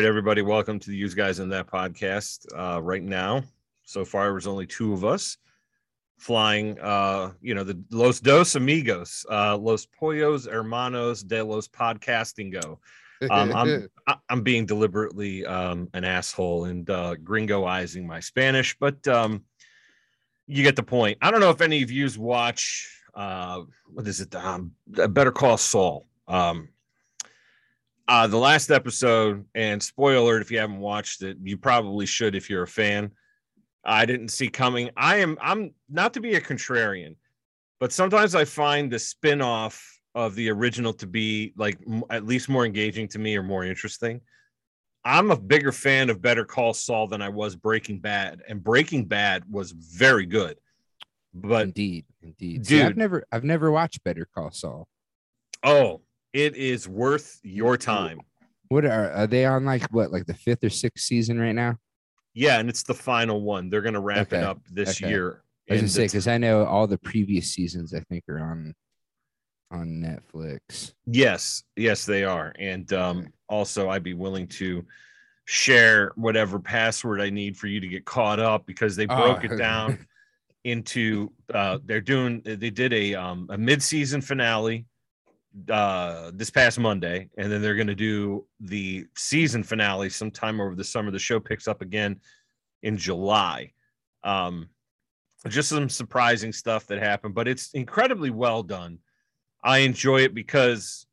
right, everybody, welcome to the Use Guys in That podcast. Uh, right now, so far, there's only two of us flying, uh, you know, the Los Dos Amigos, uh, Los Pollos Hermanos de los Podcastingo. Um, I'm I'm being deliberately um, an asshole and uh, gringoizing my Spanish, but um, you get the point. I don't know if any of you watch uh, what is it? Um, Better Call Saul. Um, uh, the last episode, and spoiler alert if you haven't watched it, you probably should if you're a fan. I didn't see coming. I am I'm not to be a contrarian, but sometimes I find the spin-off of the original to be like m- at least more engaging to me or more interesting. I'm a bigger fan of Better Call Saul than I was Breaking Bad, and Breaking Bad was very good. But indeed, indeed, dude, See, I've never, I've never watched Better Call Saul. Oh, it is worth your time. What are, are they on? Like what, like the fifth or sixth season right now? Yeah, and it's the final one. They're gonna wrap Okay, it up this okay. year. I was gonna say because I know all the previous seasons. I think are on on Netflix. Yes, yes, they are. And um, Okay. also, I'd be willing to share whatever password I need for you to get caught up because they broke Oh. it down into. Uh, they're doing. They did a um, a mid season finale uh this past Monday, and then they're going to do the season finale sometime over the summer. The show picks up again in July. Um, just some surprising stuff that happened, but it's incredibly well done. I enjoy it because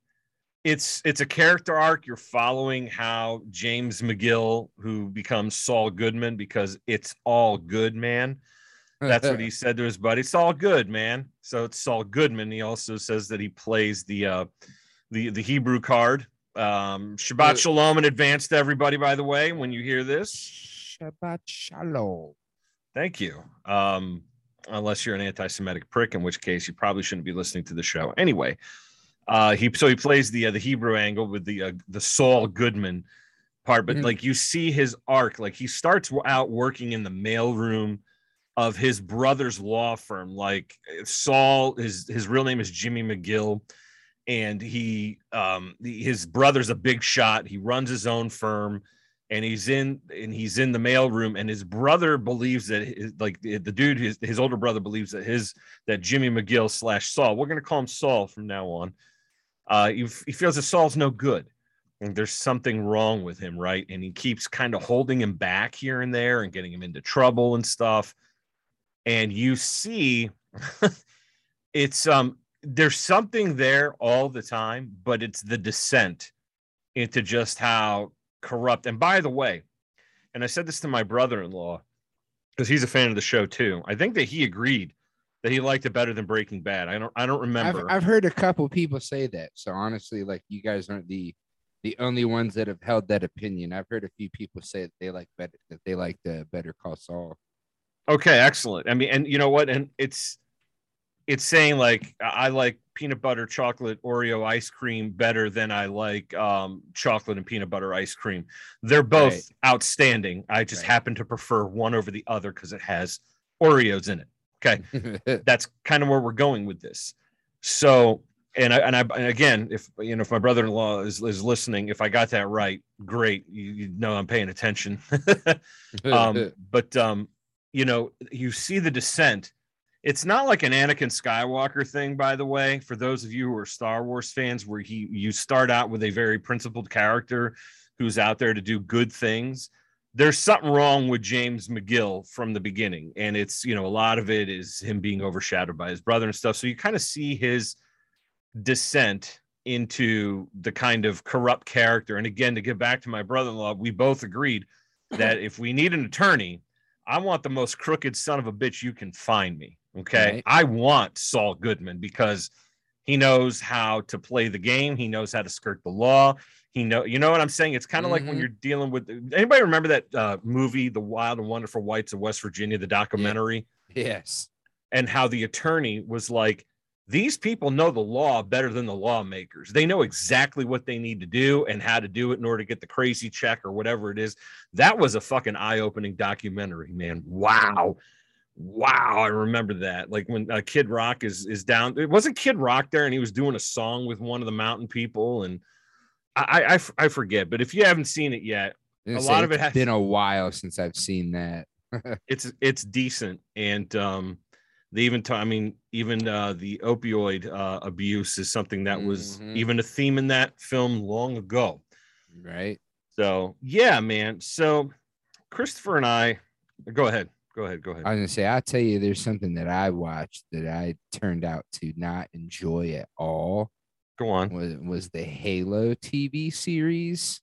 it's it's a character arc. You're following how James McGill, who becomes Saul Goodman, because it's all good, man. That's what he said to his buddy. It's all good, man. So it's Saul Goodman. He also says that he plays the uh the the Hebrew card. Um Shabbat Shalom in advance to everybody, by the way, when you hear this. Shabbat Shalom. Thank you. Um, unless you're an anti-Semitic prick, in which case you probably shouldn't be listening to the show. Anyway, uh, he so he plays the uh, the Hebrew angle with the uh, the Saul Goodman part, but Mhm. like you see his arc, like he starts out working in the mailroom of his brother's law firm. Like Saul, his his real name is Jimmy McGill, and he um his brother's a big shot. He runs his own firm and he's in and he's in the mailroom. and his brother believes that his, like the, dude his, his older brother believes that his that jimmy mcgill slash saul we're to call him saul from now on uh he, he feels that saul's no good and there's something wrong with him right and he keeps kind of holding him back here and there and getting him into trouble and stuff and you see it's um there's something there all the time but it's the descent into just how corrupt. And by the way, and I said this to my brother-in-law because he's a fan of the show too. I think that he agreed that he liked it better than Breaking Bad. I don't I don't I've, remember. I've heard a couple people say that. So honestly, like you guys aren't the the only ones that have held that opinion. I've heard a few people say that they like better that they like the Better Call Saul. Okay, excellent. I mean, and you know what? And it's it's saying like I like peanut butter chocolate Oreo ice cream better than I like um, chocolate and peanut butter ice cream. They're both Right. outstanding. I just Right. happen to prefer one over the other because it has Oreos in it. Okay. that's kind of where we're going with this. So, and I, and I, and again, if you know, if my brother-in-law is, is listening, if I got that right, great. You, you know, I'm paying attention. um, but um, you know, you see the descent. It's not like an Anakin Skywalker thing, by the way. For those of you who are Star Wars fans, where he you start out with a very principled character who's out there to do good things. There's something wrong with James McGill from the beginning, and it's you know a lot of it is him being overshadowed by his brother and stuff. So you kind of see his descent into the kind of corrupt character. And again, to get back to my brother-in-law, we both agreed that if we need an attorney, I want the most crooked son of a bitch you can find me. Okay. Right. I want Saul Goodman because he knows how to play the game. He knows how to skirt the law. He know, you know what I'm saying? It's kind of like when Mhm. you're dealing with anybody remember that uh, movie, The Wild and Wonderful Whites of West Virginia, the documentary, yes. and how the attorney was like, these people know the law better than the lawmakers. They know exactly what they need to do and how to do it in order to get the crazy check or whatever it is. That was a fucking eye-opening documentary, man. Wow. Wow, I remember that. Like when uh, Kid Rock is is down. It wasn't Kid Rock there, and he was doing a song with one of the mountain people, and I I forget, but if you haven't seen it yet, A lot of it has- been a while since I've seen that. it's it's decent and um they even ta- i mean even uh the opioid uh abuse is something that was Mhm. even a theme in that film long ago Right. so yeah man so christopher and i go ahead go ahead go ahead I was gonna say, I'll tell you, there's something that I watched that I turned out to not enjoy at all. go on Was was the Halo TV series,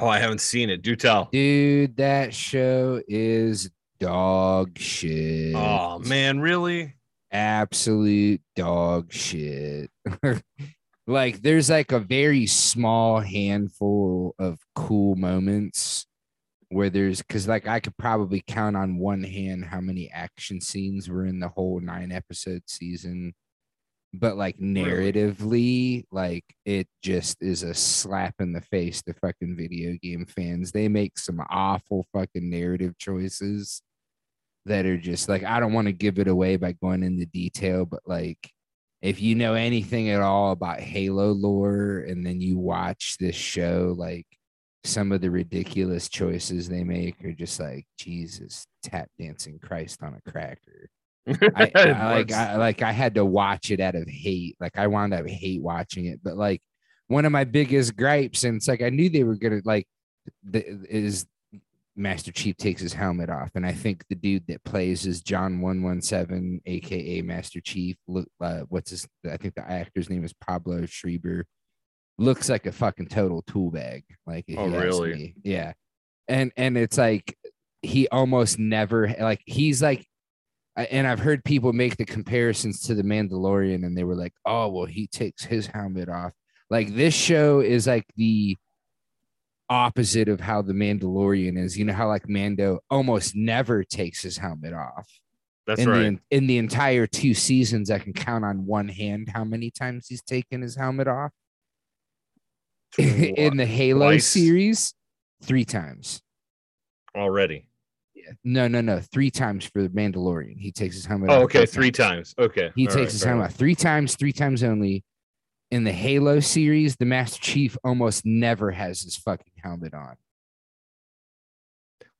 oh i haven't seen it do tell dude? That show is dog shit. oh man really absolute dog shit. like there's like a very small handful of cool moments where there's because like I could probably count on one hand how many action scenes were in the whole nine episode season. But like narratively, like it just is a slap in the face to fucking video game fans. They make some awful fucking narrative choices that are just like I don't want to give it away by going into detail, but like if you know anything at all about Halo lore and then you watch this show, like some of the ridiculous choices they make are just like Jesus tap dancing Christ on a cracker. I, I like I like I had to watch it out of hate. Like I wound up hate watching it, but like one of my biggest gripes, and it's like I knew they were gonna like the, is Master Chief takes his helmet off, and I think the dude that plays is John One One Seven, aka Master Chief. Look, uh, what's his? I think the actor's name is Pablo Schreiber. Looks like a fucking total tool bag. Like, Oh, really? me. Yeah, and and it's like he almost never like he's like and I've heard people make the comparisons to the Mandalorian, and they were like, "Oh, well, he takes his helmet off." Like this show is like the opposite of how the Mandalorian is. You know how like Mando almost never takes his helmet off. that's in right the in the entire two seasons, I can count on one hand how many times he's taken his helmet off. in the Halo Twice. series, three times. already Yeah. No, no, no, three times for the Mandalorian. He takes his helmet oh off. okay three times okay He All takes right, his helmet three times, three times only. In the Halo series, the Master Chief almost never has his fucking helmet on.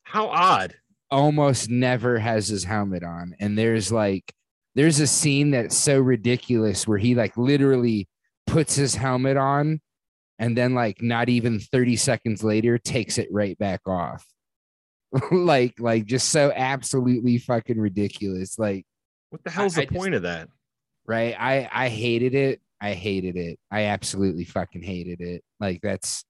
how odd Almost never has his helmet on. And there's like, there's a scene that's so ridiculous where he like literally puts his helmet on and then like not even 30 seconds later takes it right back off. like, like just so absolutely fucking ridiculous. Like, what the hell's I- the I just- point of that right i i hated it i hated it. I absolutely fucking hated it. Like that's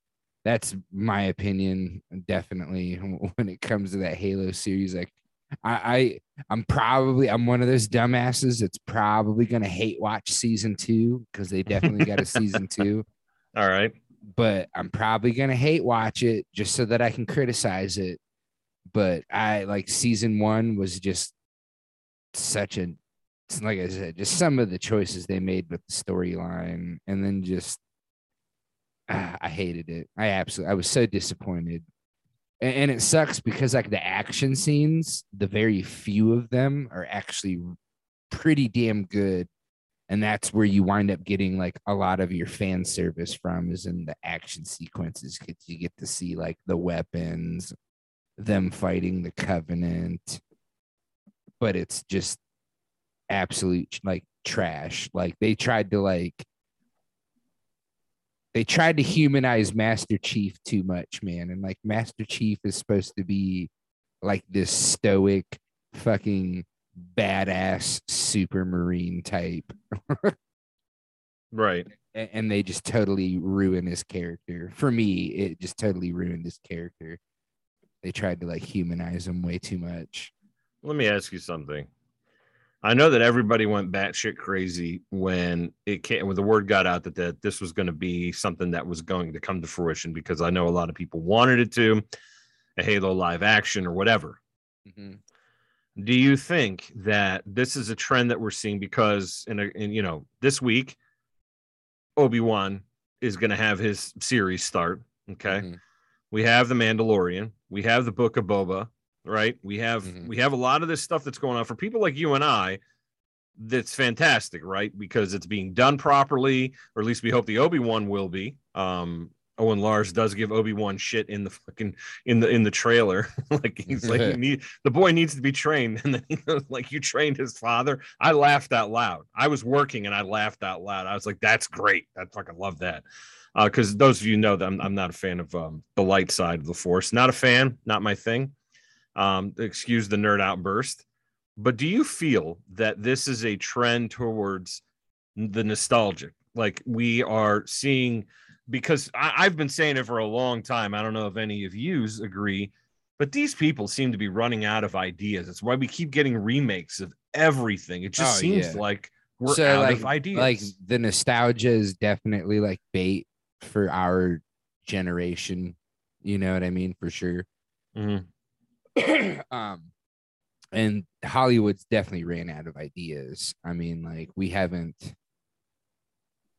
that's my opinion definitely when it comes to that halo series. Like i i i'm probably i'm one of those dumbasses that's probably gonna hate watch season two because they definitely got a season two. All right. But i'm probably gonna hate watch it just so that i can criticize it. But i like season one was just such a like I said, just some of the choices they made with the storyline, and then just ah, I hated it. I absolutely, I was so disappointed, and, and it sucks because like the action scenes, the very few of them are actually pretty damn good, and that's where you wind up getting like a lot of your fan service from is in the action sequences because you get to see like the weapons, them fighting the Covenant, but it's just absolute like trash. Like they tried to like they tried to humanize Master Chief too much, man. And like Master Chief is supposed to be like this stoic fucking badass super marine type. right And they just totally ruin his character. For me, it just totally ruined his character. They tried to like humanize him way too much. let me ask you something. I know that everybody went batshit crazy when it came when the word got out that, that this was going to be something that was going to come to fruition because I know a lot of people wanted it to, a Halo live action or whatever. Do you think that this is a trend that we're seeing because in a in you know this week Obi-Wan is going to have his series start, okay? Mhm. we have the Mandalorian, we have the Book of Boba, right? We have Mhm. we have a lot of this stuff that's going on for people like you and I. That's fantastic, right? Because it's being done properly, or at least we hope the Obi Wan will be. Um, and Lars does give Obi Wan shit in the fucking in the in the trailer. like he's like, need, the boy needs to be trained, and then he goes like, "You trained his father." I laughed out loud. I was working and I laughed out loud. I was like, "That's great. I fucking love that." Because uh, those of you know that I'm, I'm not a fan of um, the light side of the Force. Not a fan. Not my thing. Um, excuse the nerd outburst. But do you feel that this is a trend towards the nostalgic? Like we are seeing because I, have been saying it for a long time. I don't know if any of yous agree, but these people seem to be running out of ideas. That's why we keep getting remakes of everything. It just oh, seems yeah. like we're so out like, of ideas. Like the nostalgia is definitely like bait for our generation. You know what I mean? For sure. Mm-hmm. um, and Hollywood's definitely ran out of ideas. I mean, like we haven't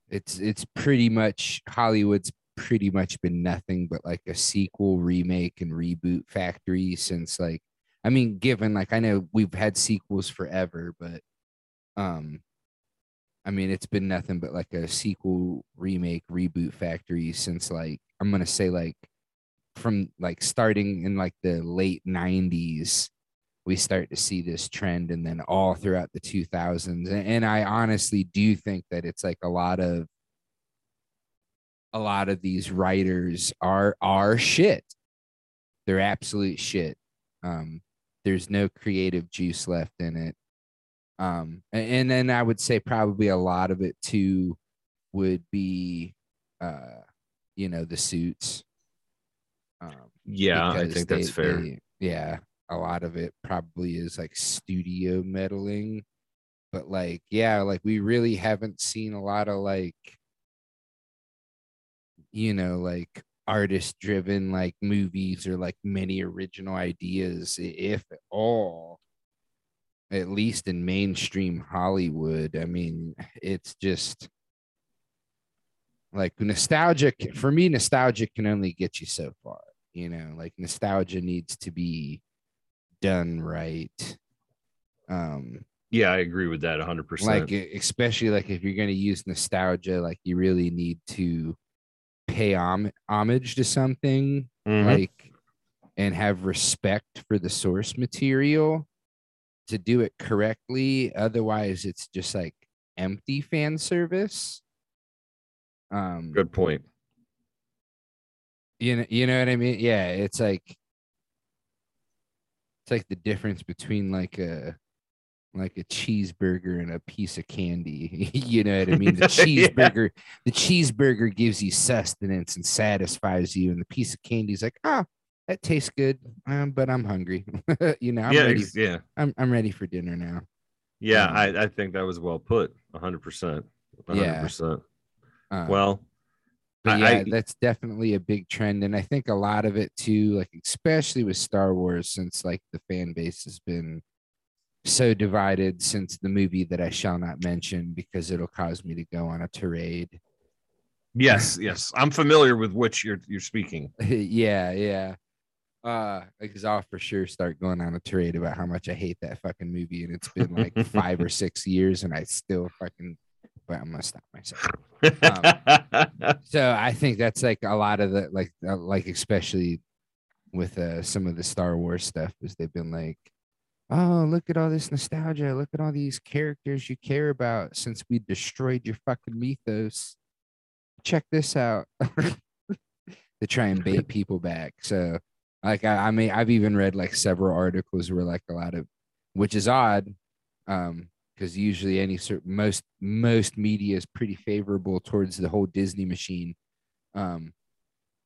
it's it's pretty much Hollywood's pretty much been nothing but like a sequel, remake, and reboot factory since like I mean, given like I know we've had sequels forever, but um I mean it's been nothing but like a sequel, remake, reboot factory since like I'm gonna say like from like starting in like the late 90s we start to see this trend and then all throughout the 2000s and, i honestly do think that it's like a lot of a lot of these writers are are shit. They're absolute shit. Um there's no creative juice left in it. Um and, and then i would say probably a lot of it too would be uh you know the suits um yeah i think they, that's fair. they, yeah a lot of it probably is like studio meddling. But like yeah like we really haven't seen a lot of like you know like artist driven like movies or like many original ideas if at all at least in mainstream hollywood. I mean it's just like nostalgic for me nostalgia can only get you so far you know like nostalgia needs to be done right. Um, yeah, I agree with that 100%. Like, especially like if you're going to use nostalgia, like you really need to pay hom- homage to something, mm-hmm. like, and have respect for the source material to do it correctly. Otherwise, it's just like empty fan service. Um, good point. You know, you know what I mean? Yeah, it's like it's like the difference between like a like a cheeseburger and a piece of candy. you know what I mean? The cheeseburger, yeah. the cheeseburger gives you sustenance and satisfies you, and the piece of candy is like, ah, that tastes good, um, but I'm hungry. you know, I'm yeah, ready. Yeah, I'm I'm ready for dinner now. Yeah, um, I, I think that was well put. 100. percent 100. percent um, Well, but yeah, I, that's definitely a big trend. And I think a lot of it too, like especially with Star Wars, since like the fan base has been so divided since the movie that I shall not mention because it'll cause me to go on a tirade. Yes, yes. I'm familiar with which you're you're speaking. yeah, yeah. Uh, because I'll for sure start going on a tirade about how much I hate that fucking movie, and it's been like five or six years, and I still fucking but I'm gonna stop myself. Um, so I think that's like a lot of the like uh, like especially with uh, some of the Star Wars stuff is they've been like, oh look at all this nostalgia, look at all these characters you care about since we destroyed your fucking mythos. Check this out. to try and bait people back. So like I, I mean I've even read like several articles where like a lot of which is odd um because usually any sort most most media is pretty favorable towards the whole Disney machine. Um,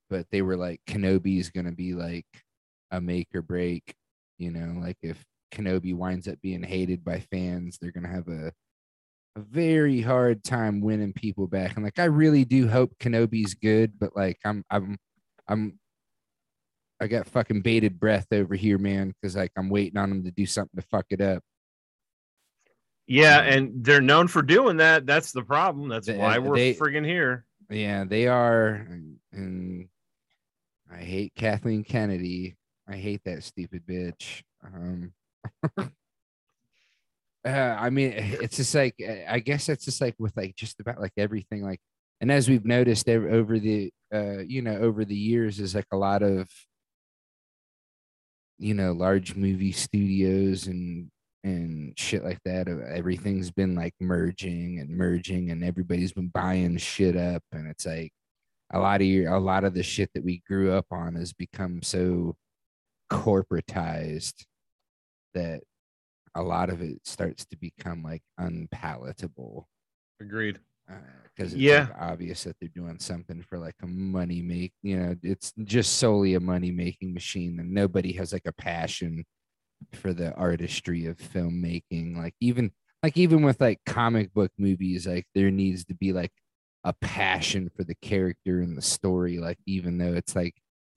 but they were like Kenobi is gonna be like a make or break. You know, like if Kenobi winds up being hated by fans, they're gonna have a a very hard time winning people back. And like I really do hope Kenobi's good, but like I'm I'm I'm I got fucking bated breath over here, man, because like I'm waiting on him to do something to fuck it up. Yeah, and they're known for doing that. That's the problem. That's they, why we're they, friggin' here. Yeah, they are. And I hate Kathleen Kennedy. I hate that stupid bitch. Um, uh, I mean, it's just like I guess it's just like with like just about like everything. Like, and as we've noticed over the uh you know over the years is like a lot of you know large movie studios and and shit like that uh, everything's been like merging and merging and everybody's been buying shit up and it's like a lot of your a lot of the shit that we grew up on has become so corporatized that a lot of it starts to become like unpalatable Agreed. because it's Yeah. like obvious that they're doing something for like a money make you know it's just solely a money making machine and nobody has like a passion for the artistry of filmmaking like even like even with like comic book movies like there needs to be like a passion for the character and the story like even though it's like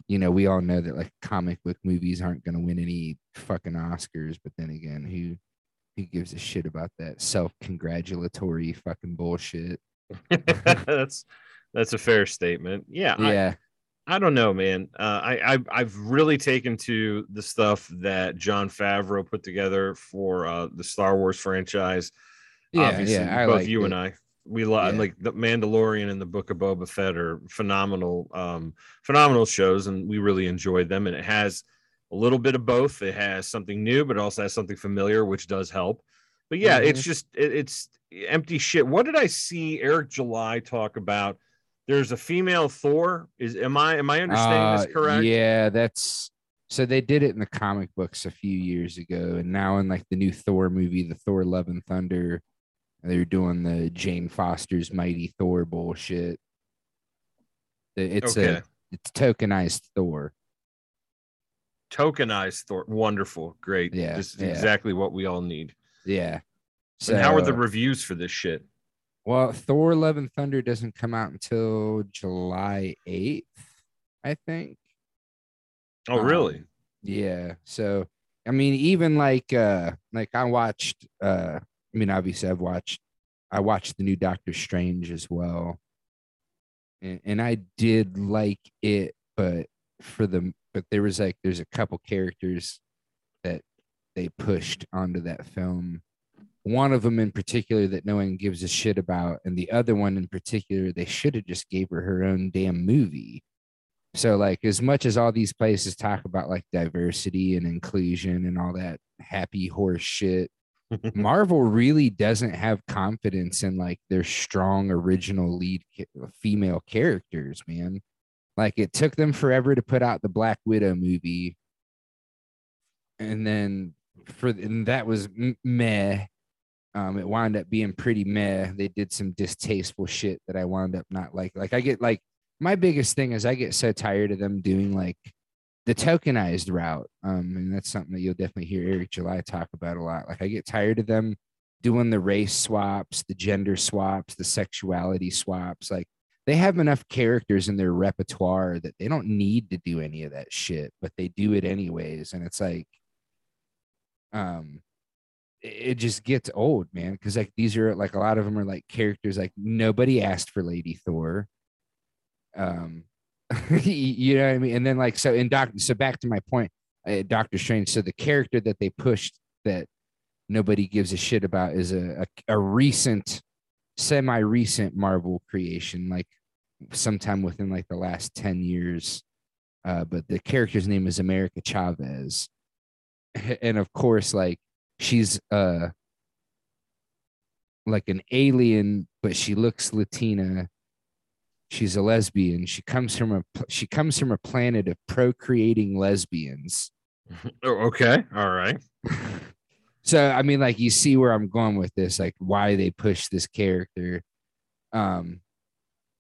you know we all know that like comic book movies aren't going to win any fucking oscars but then again who who gives a shit about that self-congratulatory fucking bullshit that's that's a fair statement. Yeah, yeah I don't know, man. Uh, I, I I've really taken to the stuff that Jon Favreau put together for uh, the Star Wars franchise. yeah Obviously, yeah I both like you it. and I, we love Yeah. like the Mandalorian and the Book of Boba Fett are phenomenal, um, phenomenal shows, and we really enjoyed them. And it has a little bit of both. It has something new, but it also has something familiar, which does help. But yeah, it's Mm-hmm. just it, it's empty shit. What did I see Eric July talk about? There's a female Thor. Is am I am I understanding Uh, this correct? Yeah, that's so they did it in the comic books a few years ago, and now in like the new Thor movie, the Thor Love and Thunder, they're doing the Jane Foster's Mighty Thor bullshit. It's okay. a it's tokenized Thor. Tokenized Thor. Wonderful. Great. Yeah, This is yeah. exactly what we all need. Yeah. So and how are the reviews for this shit? Well, Thor Love and Thunder doesn't come out until July 8th, I think. Oh, Um, really? Yeah. So I mean, even like uh like I watched uh I mean obviously I've watched I watched the new Doctor Strange as well. And, and I did like it, but for the but there was like there's a couple characters that they pushed onto that film. One of them in particular that no one gives a shit about, and the other one in particular, they should have just gave her her own damn movie. So, like, as much as all these places talk about like diversity and inclusion and all that happy horse shit, Marvel really doesn't have confidence in like their strong original lead female characters, man. Like, it took them forever to put out the Black Widow movie, and then for and that was meh. Um, it wound up being pretty meh. They did some distasteful shit that I wound up not like. Like I get like my biggest thing is I get so tired of them doing like the tokenized route. Um, and that's something that you'll definitely hear Eric July talk about a lot. Like I get tired of them doing the race swaps, the gender swaps, the sexuality swaps. Like they have enough characters in their repertoire that they don't need to do any of that shit, but they do it anyways. And it's like, um, it just gets old, man. Because like these are like a lot of them are like characters like nobody asked for Lady Thor. Um, you know what I mean? And then like so in Doctor, so back to my point, uh, Doctor Strange. So the character that they pushed that nobody gives a shit about is a a, a recent, semi-recent Marvel creation, like sometime within like the last ten years. Uh, but the character's name is America Chavez, and of course, like she's uh like an alien, but she looks Latina. She's a lesbian. She comes from a she comes from a planet of procreating lesbians. Oh, okay. All right. So I mean, like you see where I'm going with this, like why they push this character. Um,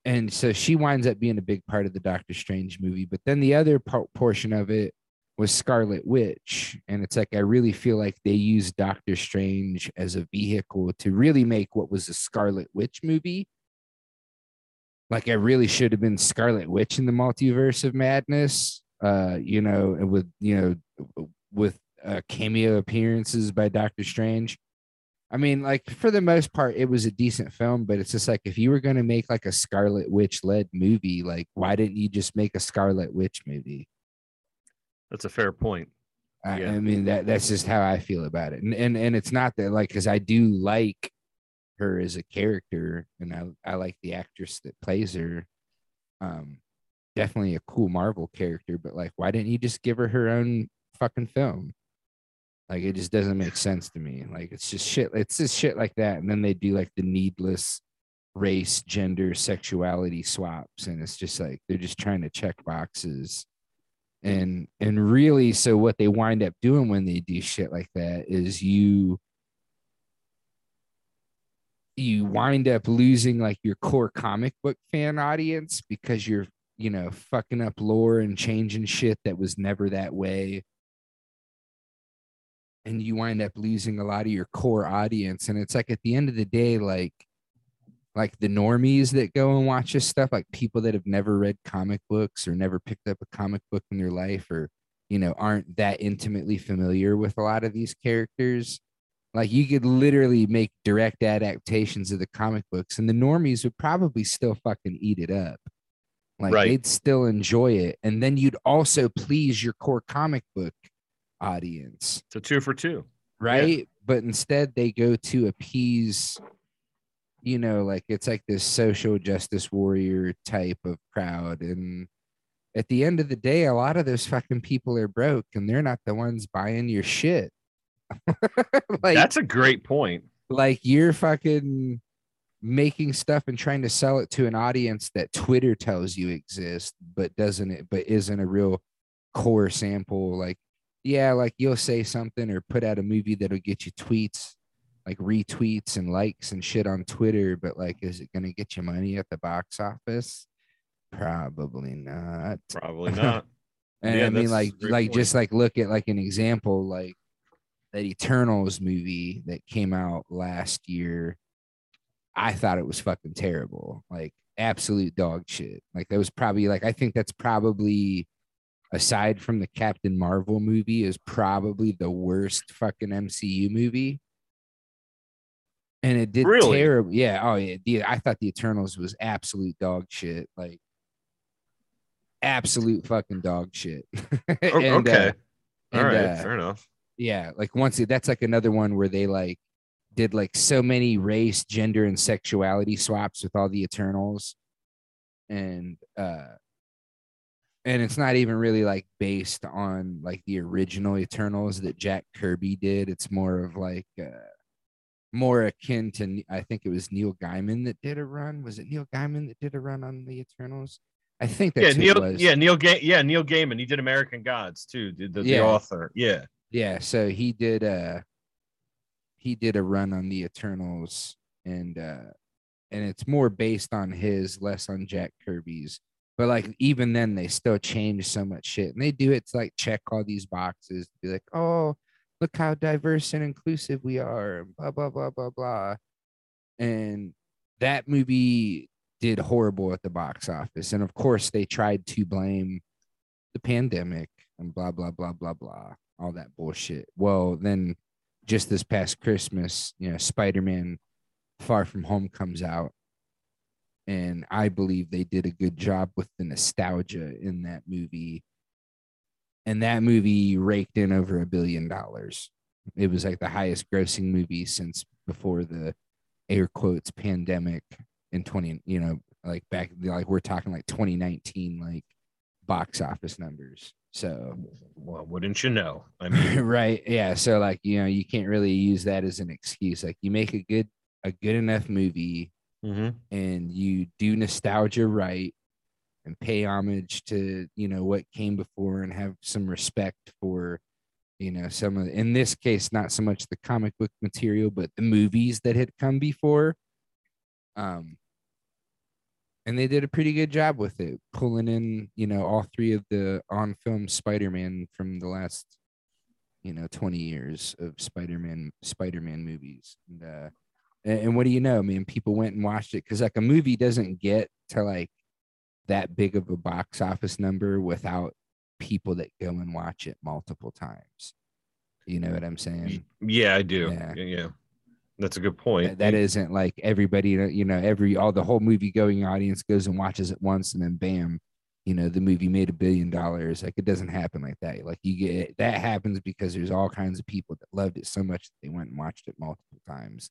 and so she winds up being a big part of the Doctor Strange movie. But then the other part, portion of it was Scarlet Witch, and it's like I really feel like they used Doctor Strange as a vehicle to really make what was a Scarlet Witch movie. Like I really should have been Scarlet Witch in the multiverse of madness. Uh, you know, with you know, with uh, cameo appearances by Doctor Strange. I mean, like for the most part, it was a decent film, but it's just like if you were going to make like a Scarlet Witch led movie, like why didn't you just make a Scarlet Witch movie? That's a fair point. I, Yeah. I mean that that's just how I feel about it, and and and it's not that like because I do like her as a character, and I I like the actress that plays her. Um, definitely a cool Marvel character, but like, why didn't you just give her her own fucking film? Like, it just doesn't make sense to me. Like, it's just shit. It's just shit like that, and then they do like the needless race, gender, sexuality swaps, and it's just like they're just trying to check boxes. And and really, so what they wind up doing when they do shit like that is you you wind up losing like your core comic book fan audience because you're you know fucking up lore and changing shit that was never that way. And you wind up losing a lot of your core audience. And it's like at the end of the day like like the normies that go and watch this stuff like people that have never read comic books or never picked up a comic book in their life or you know aren't that intimately familiar with a lot of these characters like you could literally make direct adaptations of the comic books, and the normies would probably still fucking eat it up. Like Right. they'd still enjoy it, and then you'd also please your core comic book audience, a two for two. right? But instead, they go to appease, you know, like it's like this social justice warrior type of crowd, and at the end of the day, a lot of those fucking people are broke, and they're not the ones buying your shit. like That's a great point. like you're fucking making stuff and trying to sell it to an audience that Twitter tells you exists, but doesn't it, but isn't a real core sample. Like, yeah, like you'll say something or put out a movie that'll get you tweets, like retweets and likes and shit on Twitter, but like, is it gonna get you money at the box office? Probably not. Probably not. And Yeah, I mean, like, like point. just like look at like an example, like that Eternals movie that came out last year. I thought it was fucking terrible, like absolute dog shit. Like that was probably like I think that's probably aside from the Captain Marvel movie is probably the worst fucking MCU movie. And it did Really? terrible. Yeah. Oh yeah. The, I thought the Eternals was absolute dog shit. Like absolute fucking dog shit. And, uh, okay. All and, right. uh, fair enough. yeah, like once it, that's like another one where they like did like so many race, gender, and sexuality swaps with all the Eternals, and uh, and it's not even really like based on like the original Eternals that Jack Kirby did. It's more of like uh, more akin to I think it was Neil Gaiman that did a run. Was it Neil Gaiman that did a run on the Eternals? I think Yeah, that's who Neil. it was. Yeah, Neil. Ga- yeah, Neil Gaiman. He did American Gods too. Did the, Yeah. the author? Yeah. yeah so he did uh he did a run on the eternals and uh and it's more based on his less on jack kirby's but like even then they still change so much shit and they do it to like check all these boxes be like oh look how diverse and inclusive we are and blah blah blah blah blah. And that movie did horrible at the box office. And of course they tried to blame the pandemic and blah blah blah blah blah all that bullshit. Well then just this past christmas you know spider-man far from home comes out and i believe they did a good job with the nostalgia in that movie and that movie raked in over a billion dollars it was like the highest grossing movie since before the air quotes pandemic in 20 you know like back like we're talking like 2019 like box office numbers so Well, wouldn't you know? I mean, right yeah so like you know you can't really use that as an excuse like you make a good a good enough movie mhm. and you do nostalgia right and pay homage to you know what came before and have some respect for you know some of in this case not so much the comic book material but the movies that had come before. Um and they did a pretty good job with it pulling in you know all three of the on film spider-man from the last you know 20 years of spider-man spider-man movies. And uh and, what do you know? Man people went and watched it because like a movie doesn't get to like that big of a box office number without people that go and watch it multiple times you know what i'm saying yeah, I do. Yeah. Yeah. that's a good point. that, that isn't like everybody you know every all the whole movie going audience goes and watches it once and then bam you know the movie made a billion dollars like it doesn't happen like that like you get that happens because there's all kinds of people that loved it so much that they went and watched it multiple times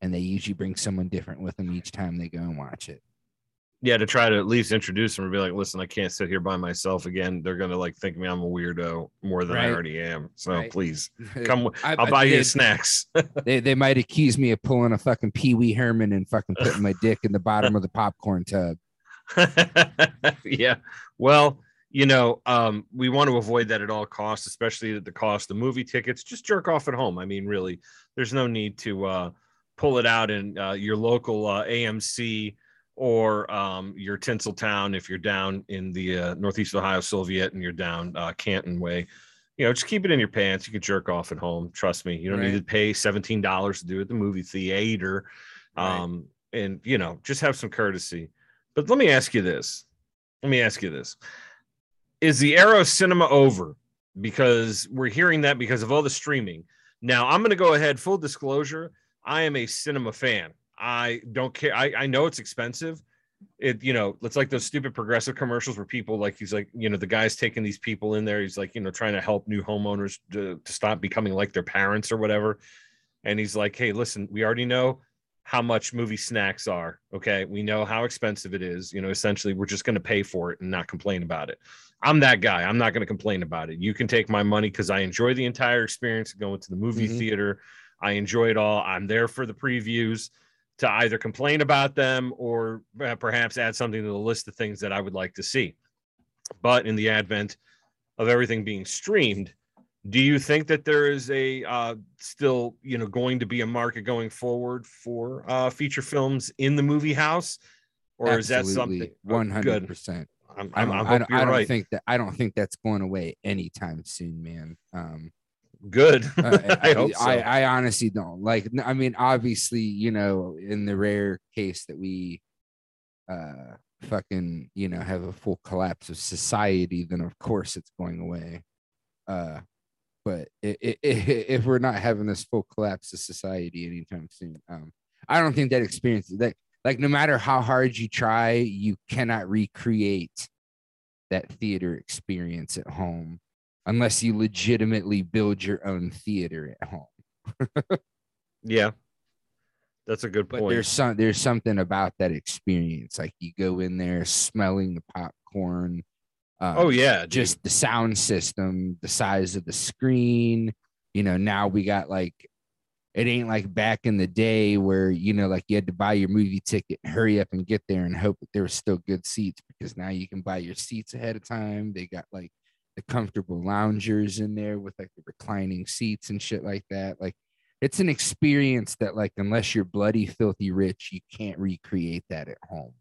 and they usually bring someone different with them each time they go and watch it. Yeah, to try to at least introduce them and be like, listen, I can't sit here by myself again. They're gonna like think me I'm a weirdo more than I already am. So Right. please come. I, I'll I- buy you they, snacks. They, they might accuse me of pulling a fucking Pee Wee Herman and fucking putting my dick in the bottom of the popcorn tub. yeah. Well, you know, um, we want to avoid that at all costs, especially at the cost of movie tickets. Just jerk off at home. I mean, really, there's no need to uh, pull it out in uh, your local uh, AMC or um, your Tinseltown if you're down in the uh, Northeast Ohio Soviet and you're down uh, Canton Way. You know, just keep it in your pants. You can jerk off at home. Trust me. You don't need to pay $17 to do it at the movie theater. Right. Um, and, you know, just have some courtesy. But let me ask you this. Let me ask you this. Is the era of cinema over? Because we're hearing that because of all the streaming. Now, I'm going to go ahead, full disclosure. I am a cinema fan. I don't care. I, I know it's expensive. It, you know, it's like those stupid progressive commercials where people like, he's like, you know, the guy's taking these people in there. He's like, you know, trying to help new homeowners to, to stop becoming like their parents or whatever. And he's like, hey, listen, we already know how much movie snacks are. Okay. We know how expensive it is. You know, essentially, we're just going to pay for it and not complain about it. I'm that guy. I'm not going to complain about it. You can take my money because I enjoy the entire experience of going to the movie Mhm. theater. I enjoy it all. I'm there for the previews to either complain about them or uh, perhaps add something to the list of things that I would like to see. But in the advent of everything being streamed, do you think that there is a uh, still you know going to be a market going forward for uh, feature films in the movie house, or is that something? One hundred percent. I'm, I I'm, don't, I I don't, I don't right. think that I don't think that's going away anytime soon, man. Um, Good. uh, I hope so. I, I honestly don't like. I mean, obviously, you know, in the rare case that we, uh, fucking, you know, have a full collapse of society, then of course it's going away. Uh, but i- i- i- if we're not having this full collapse of society anytime soon, um, I don't think that experience that like no matter how hard you try, you cannot recreate that theater experience at home unless you legitimately build your own theater at home. yeah, that's a good But point. there's some there's something about that experience. Like you go in there smelling the popcorn. Um, oh yeah, dude. just the sound system, the size of the screen. You know, now we got like it ain't like back in the day where you know, like you had to buy your movie ticket, hurry up and get there and hope that there were still good seats because now you can buy your seats ahead of time. They got like the comfortable loungers in there with like the reclining seats and shit like that. Like it's an experience that like unless you're bloody filthy rich, you can't recreate that at home.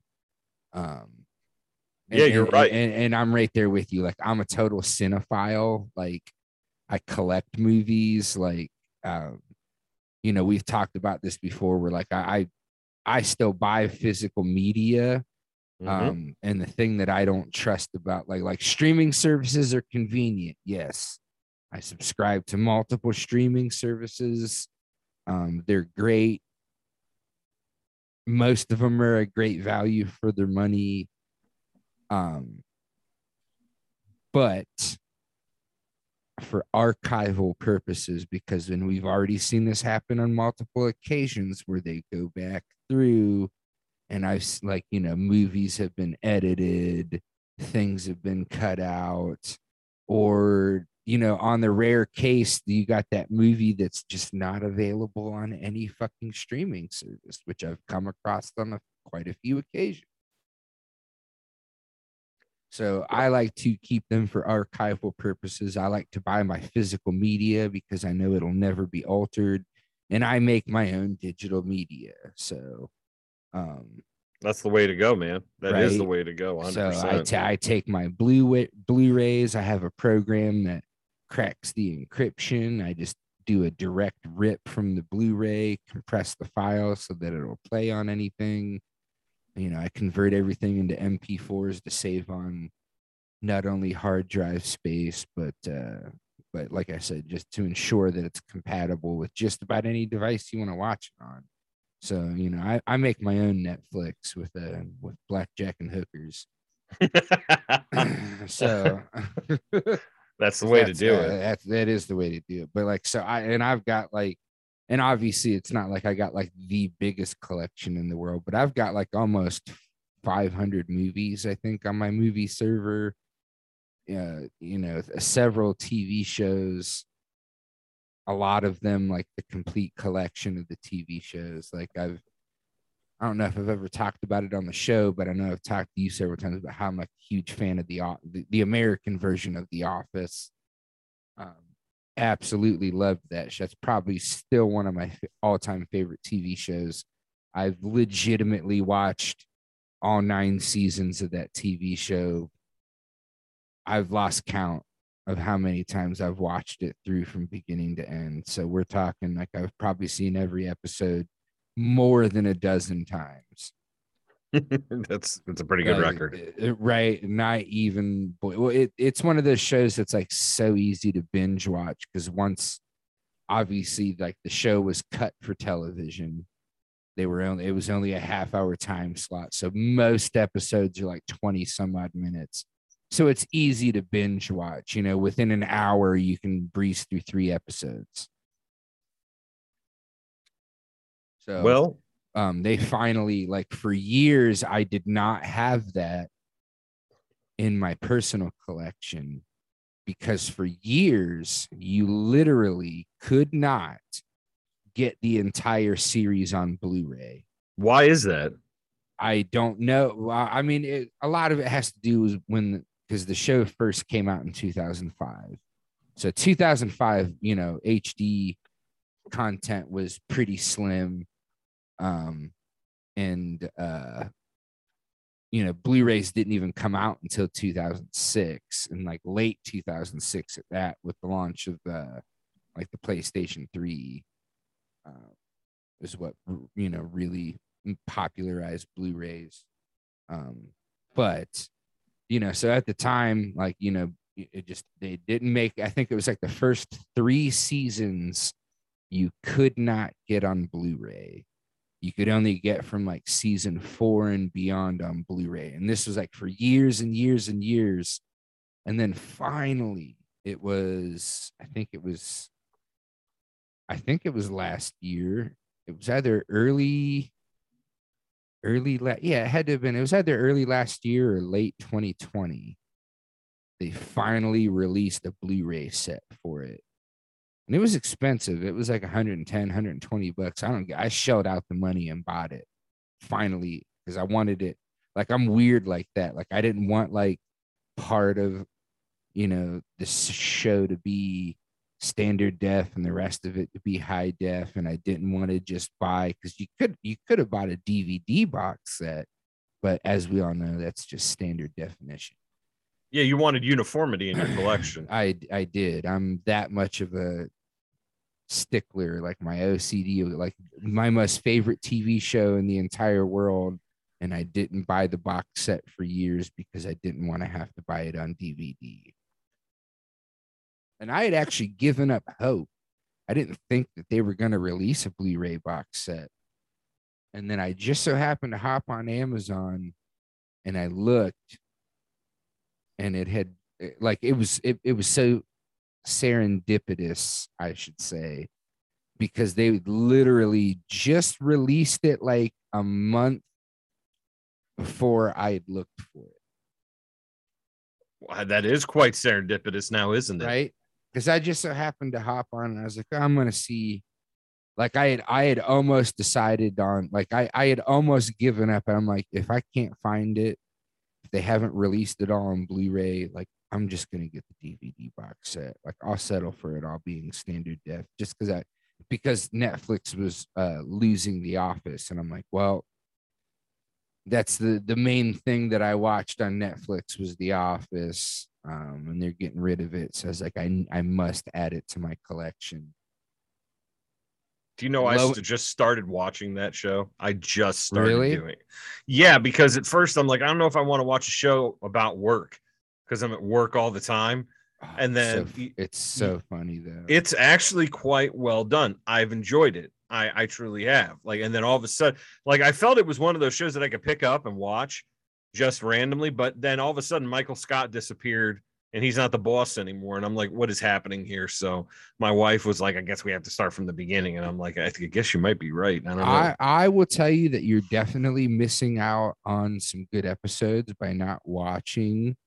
Um and- Yeah, you're and- right. And, and I'm right there with you. Like I'm a total cinephile. Like I collect movies. Like um, you know, we've talked about this before. Where like I I, I still buy physical media. Mhm. Um, and the thing that I don't trust about like like streaming services are convenient. Yes. I subscribe to multiple streaming services. Um, they're great. Most of them are a great value for their money. Um, but for archival purposes, because then we've already seen this happen on multiple occasions where they go back through and I've like, you know, movies have been edited, things have been cut out, or you know, on the rare case, you got that movie that's just not available on any fucking streaming service, which I've come across on a, quite a few occasions. So I like to keep them for archival purposes. I like to buy my physical media because I know it'll never be altered, and I make my own digital media. So, um, That's the way to go, man. That is the way to go. 100%. so I, take my blue Blu-rays. I have a program that cracks the encryption. I just do a direct rip from the Blu-ray, compress the file so that it'll play on anything. You know, I convert everything into MP4s to save on not only hard drive space, but uh, but like I said, just to ensure that it's compatible with just about any device you want to watch it on. So you know, I, I make my own Netflix with uh with blackjack and hookers. so That's the way to do uh, it. That that is the way to do it. But like, so I and I've got like, and obviously it's not like I got like the biggest collection in the world, but I've got like almost 500 movies, I think, on my movie server. Uh, you know, several TV shows, a lot of them like the complete collection of the TV shows. Like I've, I don't know if I've ever talked about it on the show, but I know I've talked to you several times about how I'm a huge fan of the the, the American version of The Office. Um, absolutely loved that show. That's probably still one of my all-time favorite TV shows. I've legitimately watched all nine seasons of that TV show. I've lost count of how many times I've watched it through from beginning to end. So we're talking like I've probably seen every episode more than a dozen times. that's that's a pretty good record, eh, eh, right? Not even well, it, it's one of those shows that's like so easy to binge watch because once, obviously, like the show was cut for television, they were only it was only a half hour time slot, so most episodes are like twenty some odd minutes, so it's easy to binge watch. You know, within an hour you can breeze through three episodes. So well, um, they finally like for years I did not have that in my personal collection because for years you literally could not get the entire series on Blu-ray. Why is that? I don't know. I mean, it, a lot of it has to do with when because the show first came out in 2005. So 2005, you know, HD content was pretty slim um, and uh, you know, Blu-rays didn't even come out until 2006, and like late 2006 at that, with the launch of the like the PlayStation 3, uh, is what you know really popularized Blu-rays. Um, but you know, so at the time, like you know, it just they didn't make. I think it was like the first three seasons you could not get on Blu-ray you could only get from like season four and beyond on Blu-ray. And this was like for years and years and years. And then finally, it was, I think it was, I think it was last year. It was either early, early, la- yeah, it had to have been, it was either early last year or late 2020. They finally released a Blu ray set for it and it was expensive. It was like 110, 120 bucks. I don't I shelled out the money and bought it finally because I wanted it. Like I'm weird like that. Like I didn't want like part of you know the show to be standard def and the rest of it to be high def and I didn't want to just buy because you could you could have bought a DVD box set but as we all know that's just standard definition yeah, you wanted uniformity in your collection. I I did. I'm that much of a stickler, like my OCD, like my most favorite TV show in the entire world. And I didn't buy the box set for years because I didn't want to have to buy it on DVD. And I had actually given up hope. I didn't think that they were going to release a Blu ray box set. And then I just so happened to hop on Amazon and I looked and it had like it was it, it was so serendipitous i should say because they literally just released it like a month before i had looked for it well, that is quite serendipitous now isn't it right because i just so happened to hop on and i was like oh, i'm gonna see like i had i had almost decided on like i i had almost given up. And i'm like if i can't find it if they haven't released it all on Blu-ray, like I'm just gonna get the DVD box set. Like I'll settle for it all being standard def, just because I because Netflix was uh, losing The Office, and I'm like, well, that's the the main thing that I watched on Netflix was The Office, um, and they're getting rid of it. So I was like, I I must add it to my collection. Do you know I just started watching that show? I just started really? doing. Yeah, because at first I'm like, I don't know if I want to watch a show about work because I'm at work all the time. Oh, and then so, it's so funny though. It's actually quite well done. I've enjoyed it. I I truly have. Like, and then all of a sudden, like I felt it was one of those shows that I could pick up and watch just randomly, but then all of a sudden Michael Scott disappeared and he's not the boss anymore. And I'm like, what is happening here? So my wife was like, I guess we have to start from the beginning. And I'm like, I, I guess you might be right. I don't know. I, I will tell you that you're definitely missing out on some good episodes by not watching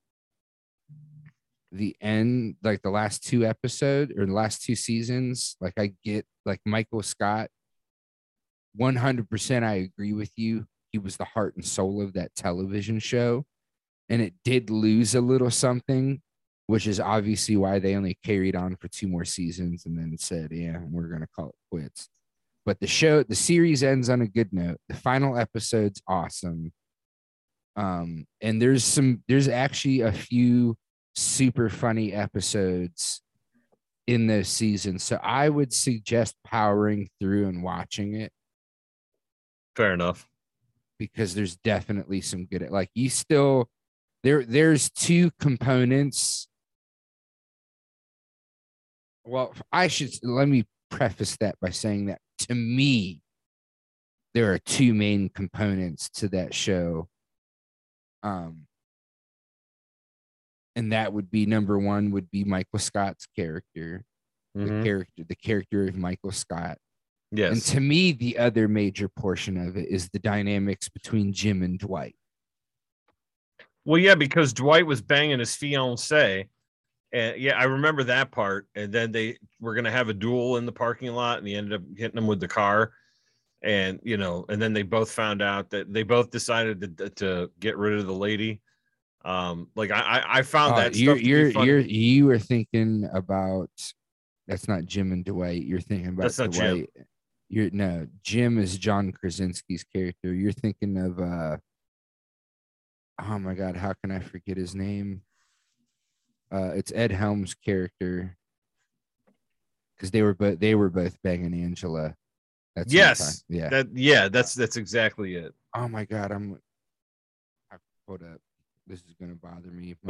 the end, like the last two episodes or the last two seasons. Like I get like Michael Scott, 100% I agree with you. He was the heart and soul of that television show. And it did lose a little something which is obviously why they only carried on for two more seasons and then said, yeah, we're going to call it quits. But the show, the series ends on a good note. The final episode's awesome. Um, and there's some, there's actually a few super funny episodes in those seasons. So I would suggest powering through and watching it. Fair enough. Because there's definitely some good, like you still, there, there's two components well, I should let me preface that by saying that to me, there are two main components to that show. Um, and that would be number one would be Michael Scott's character, mm-hmm. the character, the character of Michael Scott. Yes. And to me, the other major portion of it is the dynamics between Jim and Dwight. Well, yeah, because Dwight was banging his fiance and yeah, I remember that part. And then they were going to have a duel in the parking lot, and he ended up hitting him with the car. And you know, and then they both found out that they both decided to, to get rid of the lady. Um, like I, I found uh, that you're you're you're you were thinking about that's not Jim and Dwight. You're thinking about that's Dwight. Jim. You're no Jim is John Krasinski's character. You're thinking of uh oh my god, how can I forget his name? Uh, it's Ed Helms' character because they were both they were both banging Angela. That's yes, yeah, that yeah, that's that's exactly it. Oh my god, I'm. Hold up, this is gonna bother me.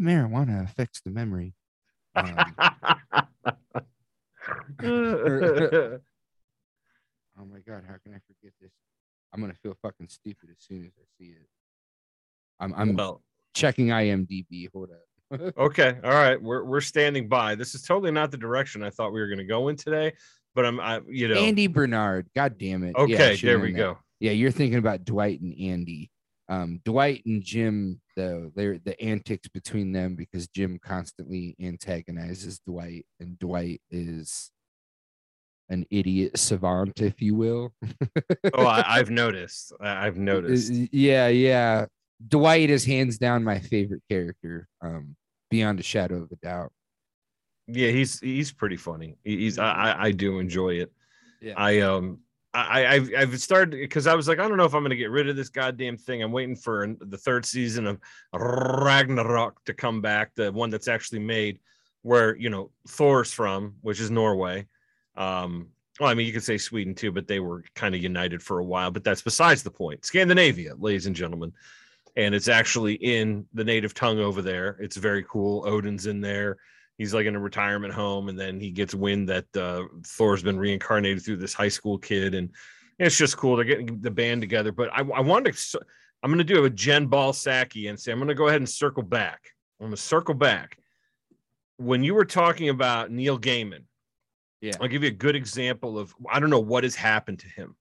Marijuana affects the memory. Um, oh my god, how can I forget this? I'm gonna feel fucking stupid as soon as I see it. I'm I'm well, checking IMDb. Hold up. okay, all right, we're we're standing by. This is totally not the direction I thought we were going to go in today, but I'm, I, you know, Andy Bernard. God damn it. Okay, yeah, there we go. Yeah, you're thinking about Dwight and Andy. Um, Dwight and Jim, though, they're the antics between them because Jim constantly antagonizes Dwight, and Dwight is an idiot savant, if you will. oh, I, have noticed. I've noticed. Yeah, yeah. Dwight is hands down my favorite character, um, beyond a shadow of a doubt. Yeah, he's he's pretty funny. He's I I do enjoy it. Yeah. I um I I've, I've started because I was like I don't know if I'm gonna get rid of this goddamn thing. I'm waiting for the third season of Ragnarok to come back, the one that's actually made where you know Thor's from, which is Norway. Um, well, I mean you could say Sweden too, but they were kind of united for a while. But that's besides the point. Scandinavia, ladies and gentlemen and it's actually in the native tongue over there. It's very cool. Odin's in there. He's like in a retirement home, and then he gets wind that uh, Thor's been reincarnated through this high school kid, and it's just cool. They're getting the band together. But I, I wanted to. I'm going to do a Jen Psaki and say I'm going to go ahead and circle back. I'm going to circle back. When you were talking about Neil Gaiman, yeah, I'll give you a good example of I don't know what has happened to him.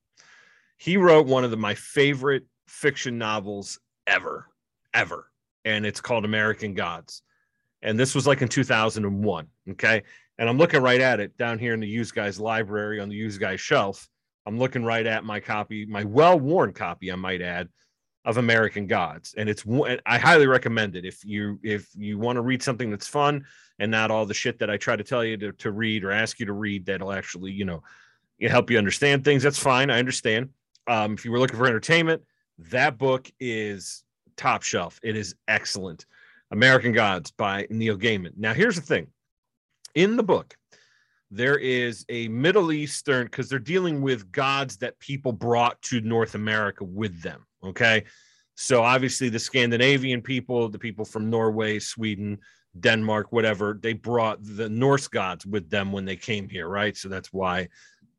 He wrote one of the, my favorite fiction novels ever, ever. And it's called American Gods. And this was like in 2001. Okay. And I'm looking right at it down here in the used guys library on the used guys shelf. I'm looking right at my copy, my well worn copy, I might add, of American Gods. And it's, I highly recommend it. If you, if you want to read something that's fun and not all the shit that I try to tell you to, to read or ask you to read, that'll actually, you know, help you understand things. That's fine. I understand. Um, if you were looking for entertainment, that book is top shelf. It is excellent. American Gods by Neil Gaiman. Now, here's the thing in the book, there is a Middle Eastern, because they're dealing with gods that people brought to North America with them. Okay. So, obviously, the Scandinavian people, the people from Norway, Sweden, Denmark, whatever, they brought the Norse gods with them when they came here, right? So, that's why